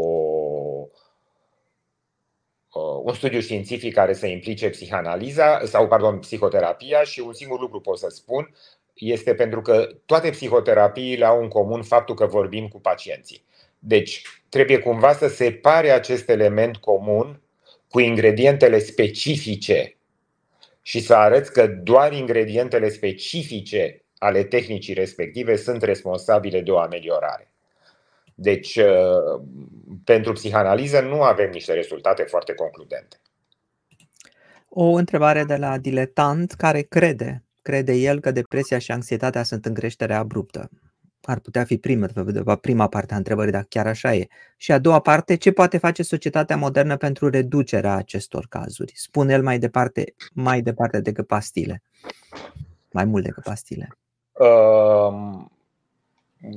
un studiu științific care să implice psihanaliza sau, pardon, psihoterapia și un singur lucru pot să spun, este pentru că toate psihoterapiile au în comun faptul că vorbim cu pacienții. Deci, trebuie cumva să separe acest element comun cu ingredientele specifice și să arăți că doar ingredientele specifice ale tehnicii respective sunt responsabile de o ameliorare. Deci, uh, pentru psihanaliză nu avem niște rezultate foarte concludente. O întrebare de la diletant care crede, crede el că depresia și anxietatea sunt în creștere abruptă. Ar putea fi prima, prima parte a întrebării, dacă chiar așa e. Și a doua parte, ce poate face societatea modernă pentru reducerea acestor cazuri? Spune el mai departe, mai departe decât pastile. Mai mult decât pastile.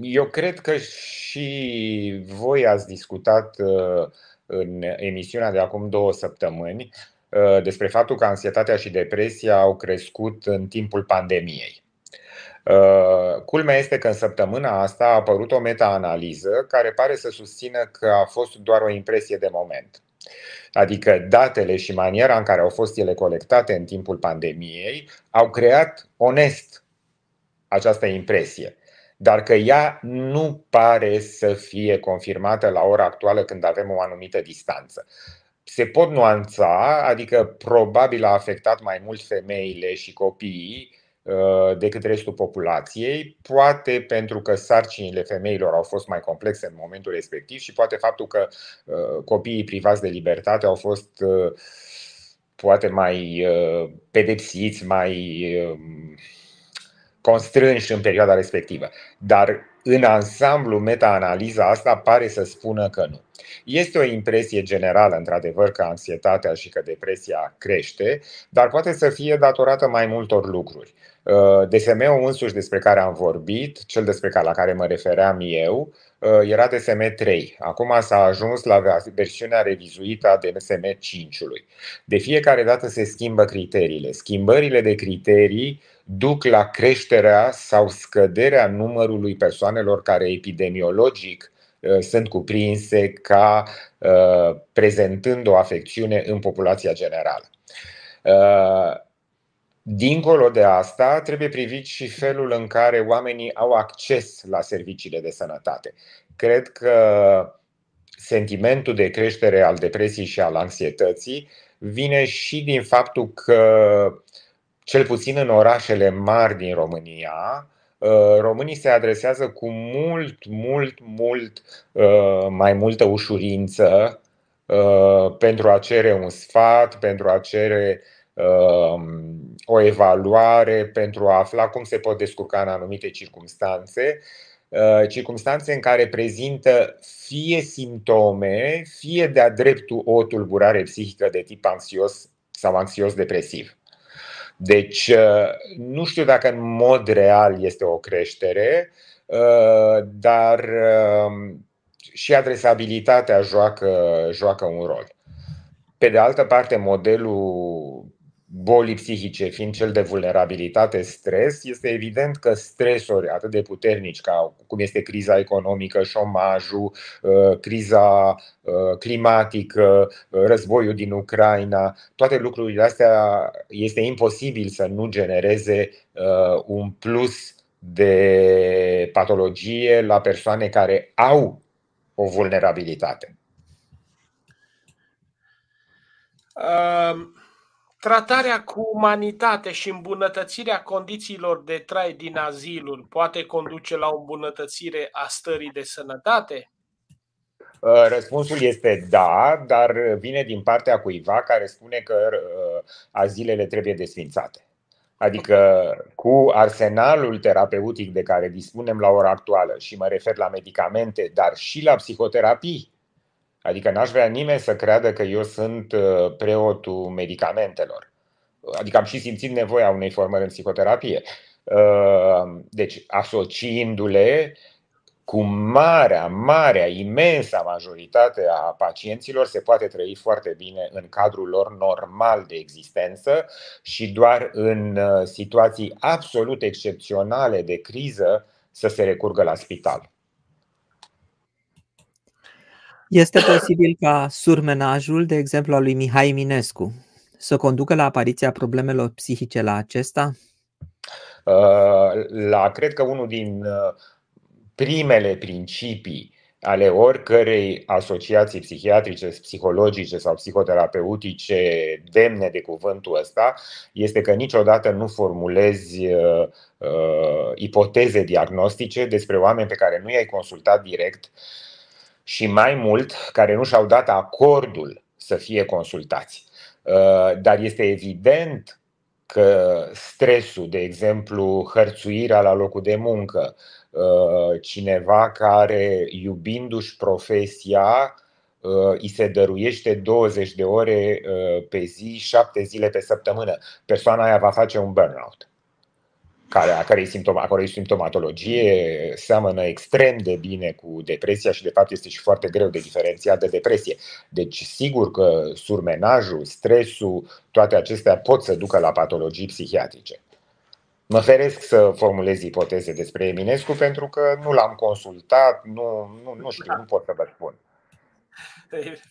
Eu cred că și voi ați discutat uh, în emisiunea de acum două săptămâni uh, despre faptul că anxietatea și depresia au crescut în timpul pandemiei. Uh, culmea este că în săptămâna asta a apărut o meta-analiză care pare să susțină că a fost doar o impresie de moment. Adică datele și maniera în care au fost ele colectate în timpul pandemiei au creat onest această impresie, dar că ea nu pare să fie confirmată la ora actuală când avem o anumită distanță. Se pot nuanța, adică probabil a afectat mai mult femeile și copiii uh, decât restul populației, poate pentru că sarcinile femeilor au fost mai complexe în momentul respectiv și poate faptul că uh, copiii privați de libertate au fost uh, poate mai pedepsiți, mai constrânși în perioada respectivă. Dar în ansamblu, meta-analiza asta pare să spună că nu. Este o impresie generală, într-adevăr, că anxietatea și că depresia crește, dar poate să fie datorată mai multor lucruri. Uh, DSM-ul însuși despre care am vorbit, cel despre care, la care mă refeream eu, uh, era DSM-3. Acum s-a ajuns la versiunea revizuită a DSM-5-ului. De fiecare dată se schimbă criteriile. Schimbările de criterii duc la creșterea sau scăderea numărului persoanelor care epidemiologic uh, sunt cuprinse ca prezentând o afecțiune în populația generală. Dincolo de asta, trebuie privit și felul în care oamenii au acces la serviciile de sănătate. Cred că sentimentul de creștere al depresiei și al anxietății vine și din faptul că, cel puțin în orașele mari din România, uh, românii se adresează cu mult, mult, mult uh, mai multă ușurință uh, pentru a cere un sfat, pentru a cere Um, o evaluare pentru a afla cum se pot descurca în anumite circunstanțe, uh, circunstanțe în care prezintă fie simptome, fie de-a dreptul o tulburare psihică de tip anxios sau anxios-depresiv. Deci, uh, nu știu dacă în mod real este o creștere, uh, dar um, și adresabilitatea joacă, joacă un rol. Pe de altă parte, modelul bolii psihice fiind cel de vulnerabilitate, stres, este evident că stresori atât de puternici ca cum este criza economică, șomajul, uh, criza uh, climatică, uh, războiul din Ucraina, toate lucrurile astea este imposibil să nu genereze un plus de patologie la persoane care au o vulnerabilitate. Um Tratarea cu umanitate și îmbunătățirea condițiilor de trai din aziluri poate conduce la o îmbunătățire a stării de sănătate? Uh, răspunsul este da, dar vine din partea cuiva care spune că uh, azilele trebuie desfințate. Adică cu arsenalul terapeutic de care dispunem la ora actuală și mă refer la medicamente, dar și la psihoterapii, Adică n-aș vrea nimeni să creadă că eu sunt uh, preotul medicamentelor. Adică am și simțit nevoia unei formări în psihoterapie. Uh, deci, asociindu-le cu marea, marea, imensa majoritate a pacienților se poate trăi foarte bine în cadrul lor normal de existență și doar în uh, situații absolut excepționale de criză să se recurgă la spital. Este posibil ca surmenajul, de exemplu al lui Mihai Minescu, să conducă la apariția problemelor psihice la acesta? Uh, la, cred că unul din uh, primele principii ale oricărei asociații psihiatrice, psihologice sau psihoterapeutice demne de cuvântul ăsta este că niciodată nu formulezi uh, uh, ipoteze diagnostice despre oameni pe care nu i-ai consultat direct uh, și mai mult care nu și-au dat acordul să fie consultați. Uh, dar este evident că stresul, de exemplu, hărțuirea la locul de muncă, uh, cineva care, iubindu-și profesia, uh, îi se dăruiește 20 de ore pe zi, 7 zile pe săptămână, persoana aia va face un burnout care, a cărei simptoma, a cărei simptomatologie seamănă extrem de bine cu depresia și de fapt este și foarte greu de diferențiat de depresie. Deci sigur că surmenajul, stresul, toate acestea pot să ducă la patologii psihiatrice. Mă feresc să formulez ipoteze despre Eminescu pentru că nu l-am consultat, nu, nu, nu știu, nu pot să vă spun.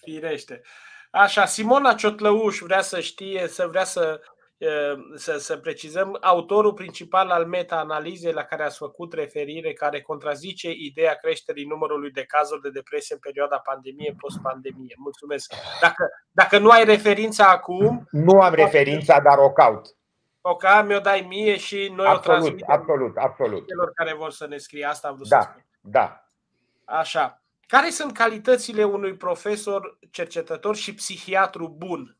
Firește. Așa, Simona Ciotlăuș vrea să știe, să vrea să să, să precizăm, autorul principal al meta-analizei la care ați făcut referire, care contrazice ideea creșterii numărului de cazuri de depresie în perioada pandemie, post-pandemie. Mulțumesc. Dacă, dacă nu ai referința acum... Nu am referința, dar o caut. O ca mi-o dai mie și noi absolut, o transmitem absolut, absolut. celor care vor să ne scrie. Asta am vrut da, să spun. Da. Așa. Care sunt calitățile unui profesor, cercetător și psihiatru bun?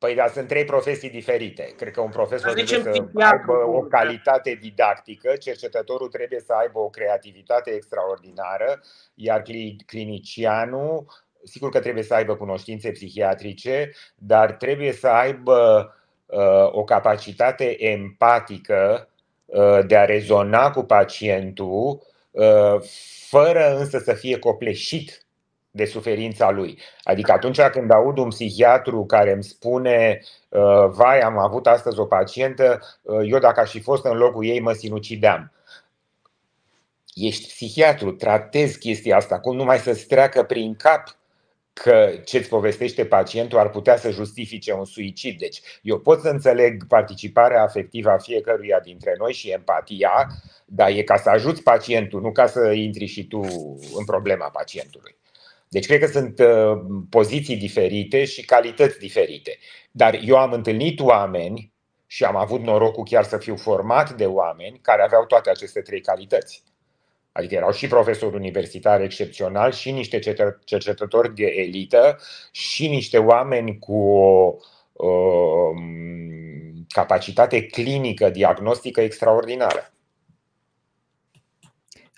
Păi, dar sunt trei profesii diferite. Cred că un profesor Să trebuie zicem să aibă psihiatru, o da. calitate didactică, cercetătorul trebuie să aibă o creativitate extraordinară, iar cli- clinicianul, sigur că trebuie să aibă cunoștințe psihiatrice, dar trebuie să aibă uh, o capacitate empatică uh, de a rezona cu pacientul, uh, fără însă să fie copleșit de suferința lui. Adică atunci când aud un psihiatru care îmi spune uh, vai, am avut astăzi o pacientă, uh, eu dacă aș fi fost în locul ei mă sinucideam. Ești psihiatru, tratezi chestia asta, cum numai să-ți treacă prin cap că ce-ți povestește pacientul ar putea să justifice un suicid. Deci eu pot să înțeleg participarea afectivă a fiecăruia dintre noi și empatia, dar e ca să ajuți pacientul, nu ca să intri și tu în problema pacientului. Deci cred că sunt uh, poziții diferite și calități diferite. Dar eu am întâlnit oameni și am avut norocul chiar să fiu format de oameni care aveau toate aceste trei calități. Adică erau și profesori universitari excepționali, și niște cercetători de elită, și niște oameni cu o uh, capacitate clinică, diagnostică extraordinară.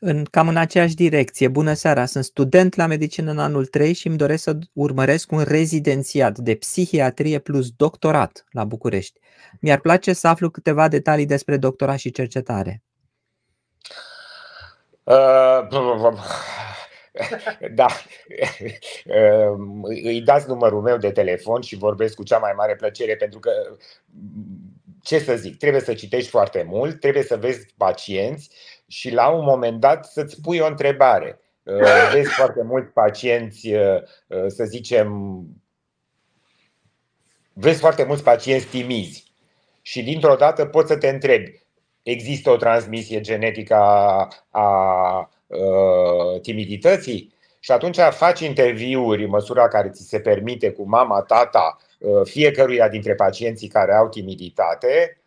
În, cam în aceeași direcție. Bună seara, sunt student la medicină în anul 3 și îmi doresc să urmăresc un rezidențiat de psihiatrie plus doctorat la București. Mi-ar place să aflu câteva detalii despre doctorat și cercetare. Uh, da, uh, îi dați numărul meu de telefon și vorbesc cu cea mai mare plăcere pentru că, ce să zic, trebuie să citești foarte mult, trebuie să vezi pacienți și la un moment dat să-ți pui o întrebare. Uh, vezi foarte mulți pacienți, să zicem, vezi foarte mulți pacienți timizi și dintr-o dată poți să te întrebi, există o transmisie genetică a, a, a timidității și atunci faci interviuri în măsura care ți se permite cu mama, tata, fiecăruia dintre pacienții care au timiditate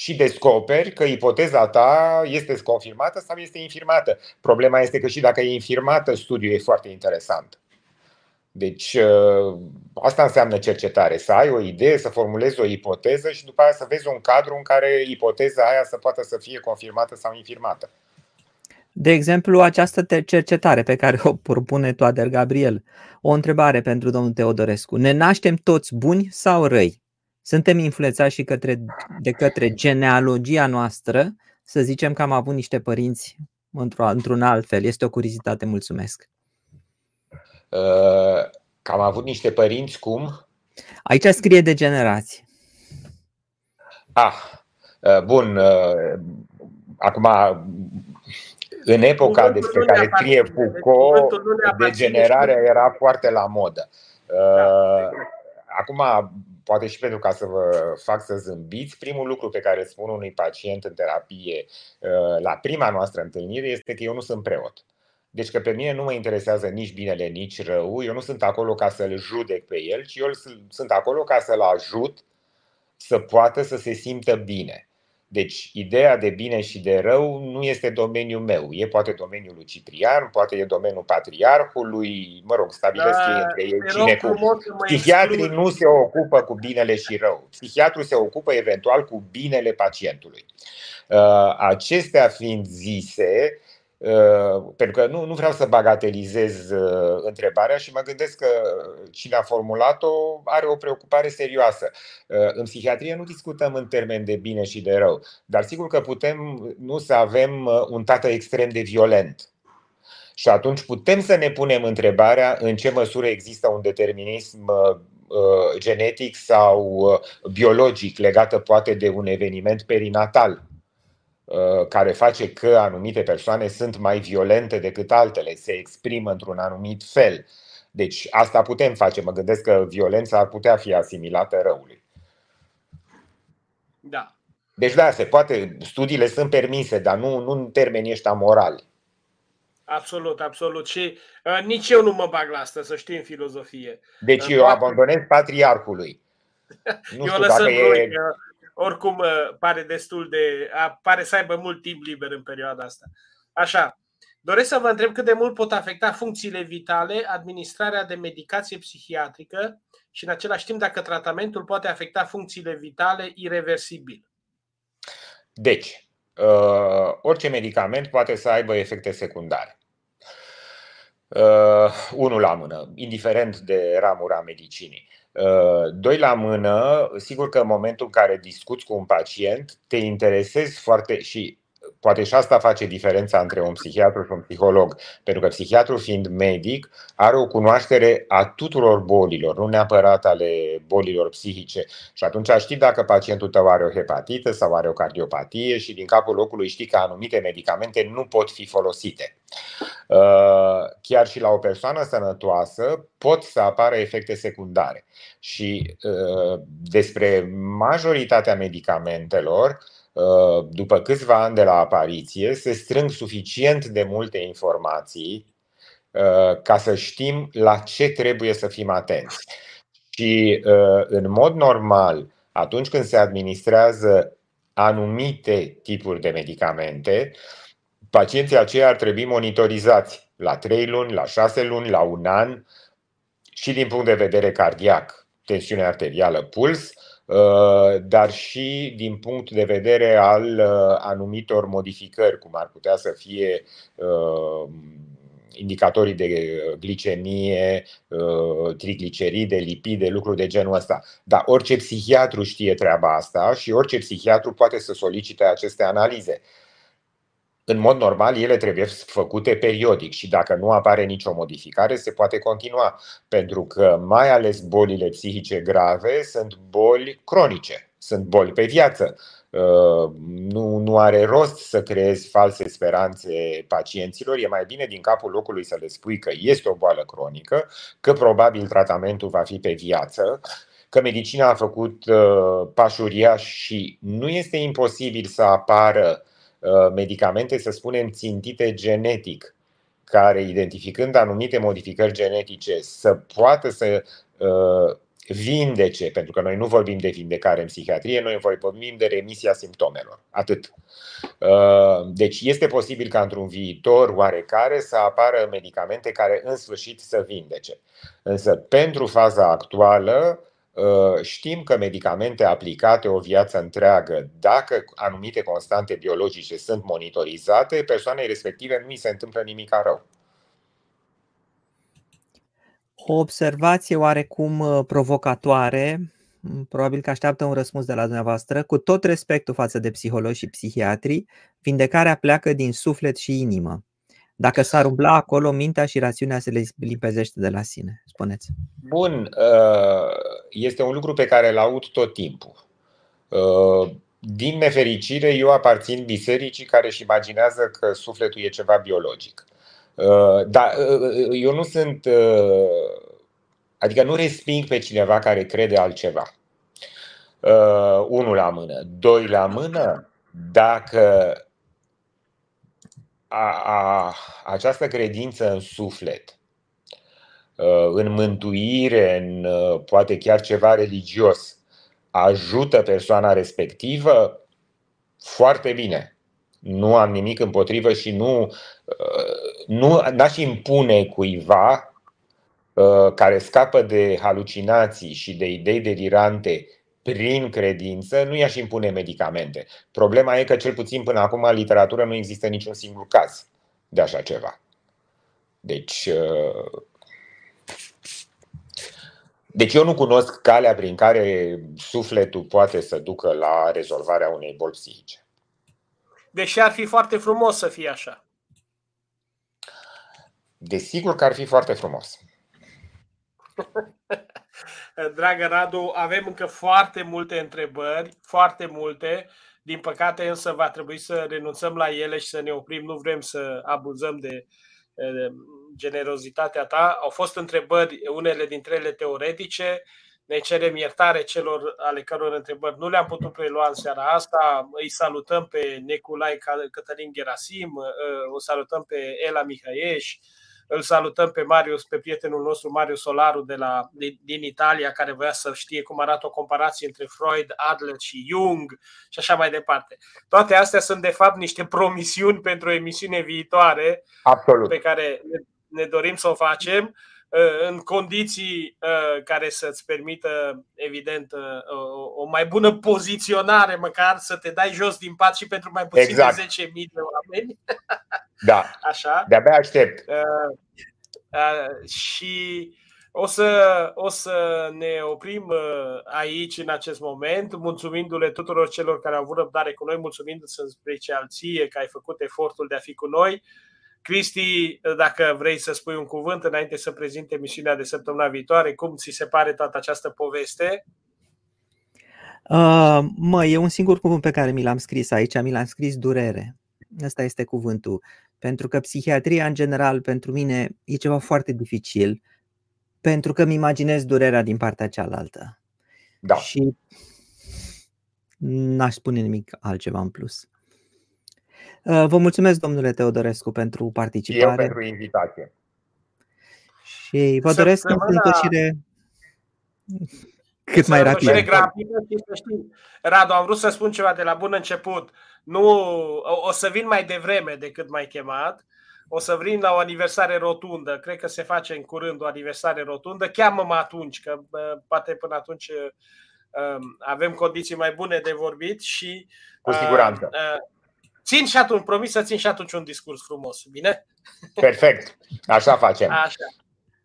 și descoperi că ipoteza ta este confirmată sau este infirmată. Problema este că și dacă e infirmată, studiul e foarte interesant. Deci ă, asta înseamnă cercetare, să ai o idee, să formulezi o ipoteză și după aia să vezi un cadru în care ipoteza aia să poată să fie confirmată sau infirmată. De exemplu, această cercetare pe care o propune Toader Gabriel, o întrebare pentru domnul Teodorescu. Ne naștem toți buni sau răi? Suntem influențați și către, de către genealogia noastră, să zicem că am avut niște părinți într-un alt fel. Este o curiozitate, mulțumesc. Uh, că am avut niște părinți cum? Aici scrie de generații. Ah, uh, bun. Uh, acum, în epoca Cuvântul despre care scrie Foucault, degenerarea era foarte la modă. Da, Acum, poate și pentru ca să vă fac să zâmbiți, primul lucru pe care spun unui pacient în terapie la prima noastră întâlnire este că eu nu sunt preot. Deci că pe mine nu mă interesează nici binele, nici rău. Eu nu sunt acolo ca să-l judec pe el, ci eu sunt acolo ca să-l ajut să poată să se simtă bine. Deci, ideea de bine și de rău nu este domeniul meu. E poate domeniul lui Ciprian, poate e domeniul patriarhului, mă rog, stabilesc da, ei între ei cine cu. Psihiatrii nu se ocupă cu binele și rău. Psihiatrul se ocupă eventual cu binele pacientului. Uh, acestea fiind zise, Uh, pentru că nu, nu vreau să bagatelizez uh, întrebarea și mă gândesc că cine a formulat-o are o preocupare serioasă. Uh, în psihiatrie nu discutăm în termen de bine și de rău, dar sigur că putem nu să avem un tată extrem de violent. Și atunci putem să ne punem întrebarea în ce măsură există un determinism genetic sau biologic legată poate de un eveniment perinatal Uh, care face că anumite persoane sunt mai violente decât altele, se exprimă într-un anumit fel. Deci asta putem face. Mă gândesc că violența ar putea fi asimilată răului. Da. Deci da, se poate, studiile sunt permise, dar nu, nu în termenii ăștia morali. Absolut, absolut. Și uh, nici eu nu mă bag la asta, să știi, în filozofie. Deci uh, eu abandonez patriarhului. Nu eu știu dacă e... Că oricum uh, pare destul de. pare să aibă mult timp liber în perioada asta. Așa. Doresc să vă întreb cât de mult pot afecta funcțiile vitale administrarea de medicație psihiatrică și în același timp dacă tratamentul poate afecta funcțiile vitale irreversibil. Deci, uh, orice medicament poate să aibă efecte secundare. Uh, unul la mână, indiferent de ramura medicinii. Uh, doi la mână, sigur că în momentul în care discuți cu un pacient, te interesezi foarte și poate și asta face diferența între un psihiatru și un psiholog, pentru că psihiatru fiind medic are o cunoaștere a tuturor bolilor, nu neapărat ale bolilor psihice. Și atunci știi dacă pacientul tău are o hepatită sau are o cardiopatie și din capul locului știi că anumite medicamente nu pot fi folosite. Uh, chiar și la o persoană sănătoasă pot să apară efecte secundare. Și uh, despre majoritatea medicamentelor, Uh, după câțiva ani de la apariție, se strâng suficient de multe informații uh, ca să știm la ce trebuie să fim atenți. Și uh, în mod normal, atunci când se administrează anumite tipuri de medicamente, pacienții aceia ar trebui monitorizați la 3 luni, la 6 luni, la un an și din punct de vedere cardiac, tensiune arterială, puls, Uh, dar și din punct de vedere al uh, anumitor modificări, cum ar putea să fie uh, indicatorii de glicemie, trigliceride, lipide, lucruri de genul ăsta. Dar orice psihiatru știe treaba asta și orice psihiatru poate să solicite aceste analize în mod normal, ele trebuie făcute periodic și dacă nu apare nicio modificare, se poate continua, pentru că mai ales bolile psihice grave sunt boli cronice, sunt boli pe viață. Uh, nu, nu are rost să creezi false speranțe pacienților, e mai bine din capul locului să le spui că este o boală cronică, că probabil tratamentul va fi pe viață, că medicina a făcut uh, pașuria și nu este imposibil să apară Uh, medicamente, să spunem, țintite genetic, care, identificând anumite modificări genetice, să poată să uh, vindece, pentru că noi nu vorbim de vindecare în psihiatrie, noi vorbim de remisia simptomelor. Atât. Uh, deci este posibil ca într-un viitor oarecare să apară medicamente care în sfârșit să vindece. Însă pentru faza actuală Uh, știm că medicamente aplicate o viață întreagă, dacă anumite constante biologice sunt monitorizate, persoanei respective nu îi se întâmplă nimic rău. O observație oarecum uh, provocatoare, probabil că așteaptă un răspuns de la dumneavoastră, cu tot respectul față de psihologi și psihiatri, vindecarea pleacă din suflet și inimă. Dacă s-ar umbla acolo, mintea și rațiunea se le limpezește de la sine. Spuneți. Bun, uh, este un lucru pe care îl aud tot timpul. Uh, din nefericire, eu aparțin bisericii care își imaginează că sufletul e ceva biologic. Uh, dar eu nu sunt. Adică nu resping pe cineva care crede altceva. Unul la mână. Doi la mână, dacă a, a, această credință în suflet, ă, în mântuire, în ă, poate chiar ceva religios, ajută persoana respectivă, foarte bine. Nu am nimic împotrivă și nu, ă, nu aș impune cuiva care scapă de halucinații și de idei delirante prin credință, nu i-aș impune medicamente. Problema e că, cel puțin până acum, în literatură nu există niciun singur caz de așa ceva. Deci, uh, deci eu nu cunosc calea prin care sufletul poate să ducă la rezolvarea unei boli psihice. Deși ar fi foarte frumos să fie așa. Desigur că ar fi foarte frumos. Dragă Radu, avem încă foarte multe întrebări, foarte multe. Din păcate însă va trebui să renunțăm la ele și să ne oprim. Nu vrem să abuzăm de generozitatea ta. Au fost întrebări, unele dintre ele teoretice. Ne cerem iertare celor ale căror întrebări nu le-am putut prelua în seara asta. Îi salutăm pe Neculai Cătălin Gerasim, o salutăm pe Ela Mihaieș, îl salutăm pe Marius, pe prietenul nostru Marius Solaru de la, din, din Italia, care voia să știe cum arată o comparație între Freud, Adler și Jung și așa mai departe. Toate astea sunt de fapt niște promisiuni pentru o emisiune viitoare Absolut. pe care ne, ne dorim să o facem uh, în condiții uh, care să-ți permită, evident, uh, o mai bună poziționare, măcar să te dai jos din pat și pentru mai puțin exact. de 10.000 de oameni. Da. Așa. De-abia aștept. Uh, uh, și o să, o să ne oprim uh, aici în acest moment, mulțumindu-le tuturor celor care au avut răbdare cu noi, mulțumindu-ți în special ție că ai făcut efortul de a fi cu noi. Cristi, dacă vrei să spui un cuvânt înainte să prezinte emisiunea de săptămâna viitoare, cum ți se pare toată această poveste? Uh, mă, e un singur cuvânt pe care mi l-am scris aici, mi l-am scris durere. Ăsta este cuvântul. Pentru că psihiatria, în general, pentru mine e ceva foarte dificil, pentru că îmi imaginez durerea din partea cealaltă. Da. Și n-aș spune nimic altceva în plus. Uh, vă mulțumesc, domnule Teodorescu, pentru participare. Eu pentru invitație. Și vă doresc o înfăltășire cât mai rapid. Grafică, știți, Radu, am vrut să spun ceva de la bun început. Nu, o să vin mai devreme decât mai chemat. O să vin la o aniversare rotundă. Cred că se face în curând o aniversare rotundă. Cheamă-mă atunci, că poate până atunci um, avem condiții mai bune de vorbit și cu siguranță. Uh, uh, țin și atunci, promis să țin și atunci un discurs frumos, bine? Perfect, așa facem. Așa.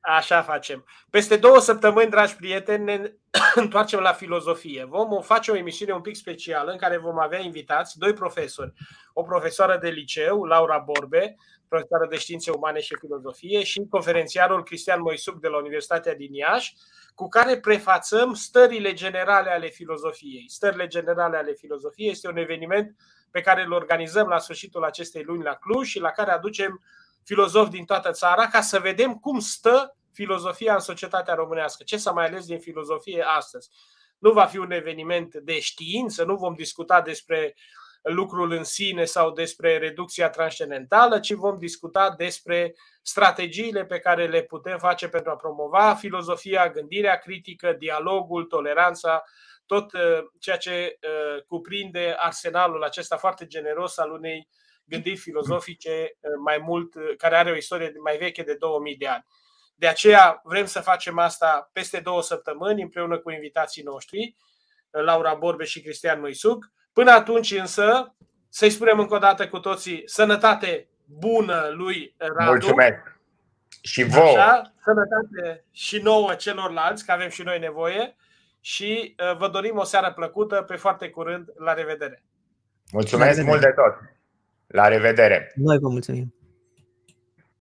Așa facem. Peste două săptămâni, dragi prieteni, ne întoarcem la filozofie. Vom face o emisiune un pic specială în care vom avea invitați doi profesori. O profesoară de liceu, Laura Borbe, profesoară de științe umane și filozofie și conferențiarul Cristian Moisuc de la Universitatea din Iași, cu care prefațăm stările generale ale filozofiei. Stările generale ale filozofiei este un eveniment pe care îl organizăm la sfârșitul acestei luni la Cluj și la care aducem filozofi din toată țara ca să vedem cum stă filozofia în societatea românească. Ce s-a mai ales din filozofie astăzi? Nu va fi un eveniment de știință, nu vom discuta despre lucrul în sine sau despre reducția transcendentală, ci vom discuta despre strategiile pe care le putem face pentru a promova filozofia, gândirea critică, dialogul, toleranța, tot uh, ceea ce uh, cuprinde arsenalul acesta foarte generos al unei gândiri filozofice uh, mai mult, care are o istorie mai veche de 2000 de ani. De aceea vrem să facem asta peste două săptămâni împreună cu invitații noștri, Laura Borbe și Cristian Măisuc. Până atunci însă, să-i spunem încă o dată cu toții sănătate bună lui Radu. Mulțumesc! Și vouă! Așa, sănătate și nouă celorlalți, că avem și noi nevoie și uh, vă dorim o seară plăcută, pe foarte curând, la revedere! Mulțumesc la revedere. mult de tot! La revedere! Noi vă mulțumim!